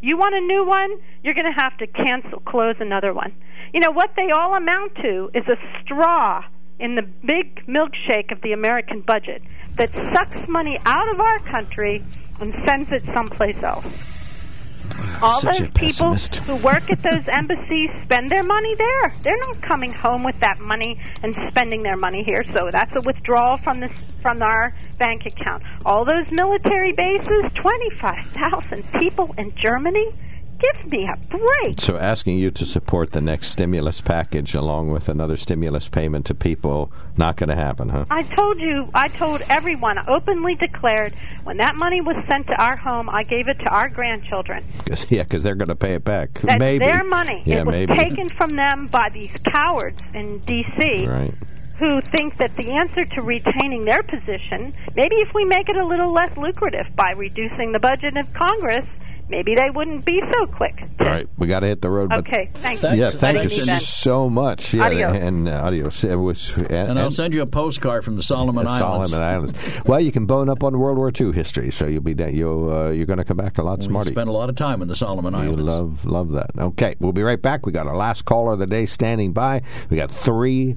You want a new one? You're going to have to cancel, close another one. You know, what they all amount to is a straw in the big milkshake of the American budget that sucks money out of our country and sends it someplace else. All Such those people pessimist. who work at those <laughs> embassies spend their money there. They're not coming home with that money and spending their money here. So that's a withdrawal from this from our bank account. All those military bases, twenty five thousand people in Germany. Give me a break. So, asking you to support the next stimulus package along with another stimulus payment to people, not going to happen, huh? I told you, I told everyone, I openly declared when that money was sent to our home, I gave it to our grandchildren. Cause, yeah, because they're going to pay it back. That's maybe. their money. Yeah, it was maybe. taken from them by these cowards in D.C. Right. who think that the answer to retaining their position, maybe if we make it a little less lucrative by reducing the budget of Congress, maybe they wouldn't be so quick. All right, we got to hit the road. but- Okay, thank Thanks. you. Yeah, thank you Thanks, so much. Yeah, Adios. and uh, adios. It was, and, And I'll send you a postcard from the Solomon the Islands. Solomon Islands. Well, you can bone up on World War II history, so you'll be da- you'll uh, you're going to come back a lot We smarter. spent a lot of time in the Solomon You Islands. love love that. Okay, we'll be right back. We got our last caller of the day standing by. We got three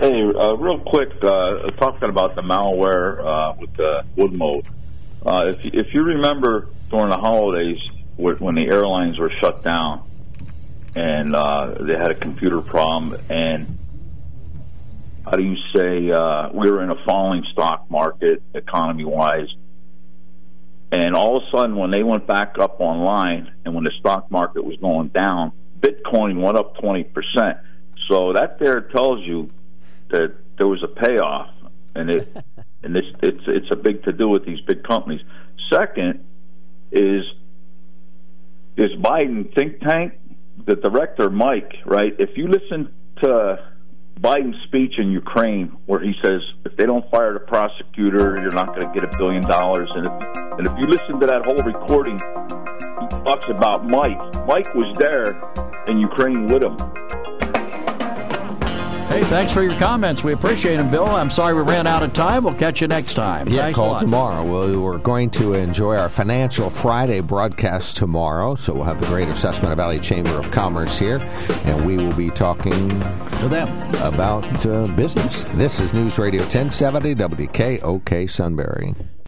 Hey, uh, real quick, uh, talking about the malware uh, with the Wood-Mode. Uh, if if you remember during the holidays when the airlines were shut down and uh, they had a computer problem, and how do you say uh, we were in a falling stock market economy wise, and all of a sudden when they went back up online and when the stock market was going down, Bitcoin went up twenty percent. So that there tells you that there was a payoff, and it <laughs> and this it's it's a big to do with these big companies. Second is this Biden think tank, the director Mike, right? If you listen to Biden's speech in Ukraine, where he says if they don't fire the prosecutor, you're not going to get a billion dollars, and if, and if you listen to that whole recording, he talks about Mike. Mike was there in Ukraine with him. Hey, thanks for your comments. We appreciate them, Bill. I'm sorry we ran out of time. We'll catch you next time. Yeah, Thanks call tomorrow. We're going to enjoy our Financial Friday broadcast tomorrow, so we'll have the Greater Susquehanna Valley Chamber of Commerce here, and we will be talking to them about uh, business. This is News Radio 1070 WKOK Sunbury.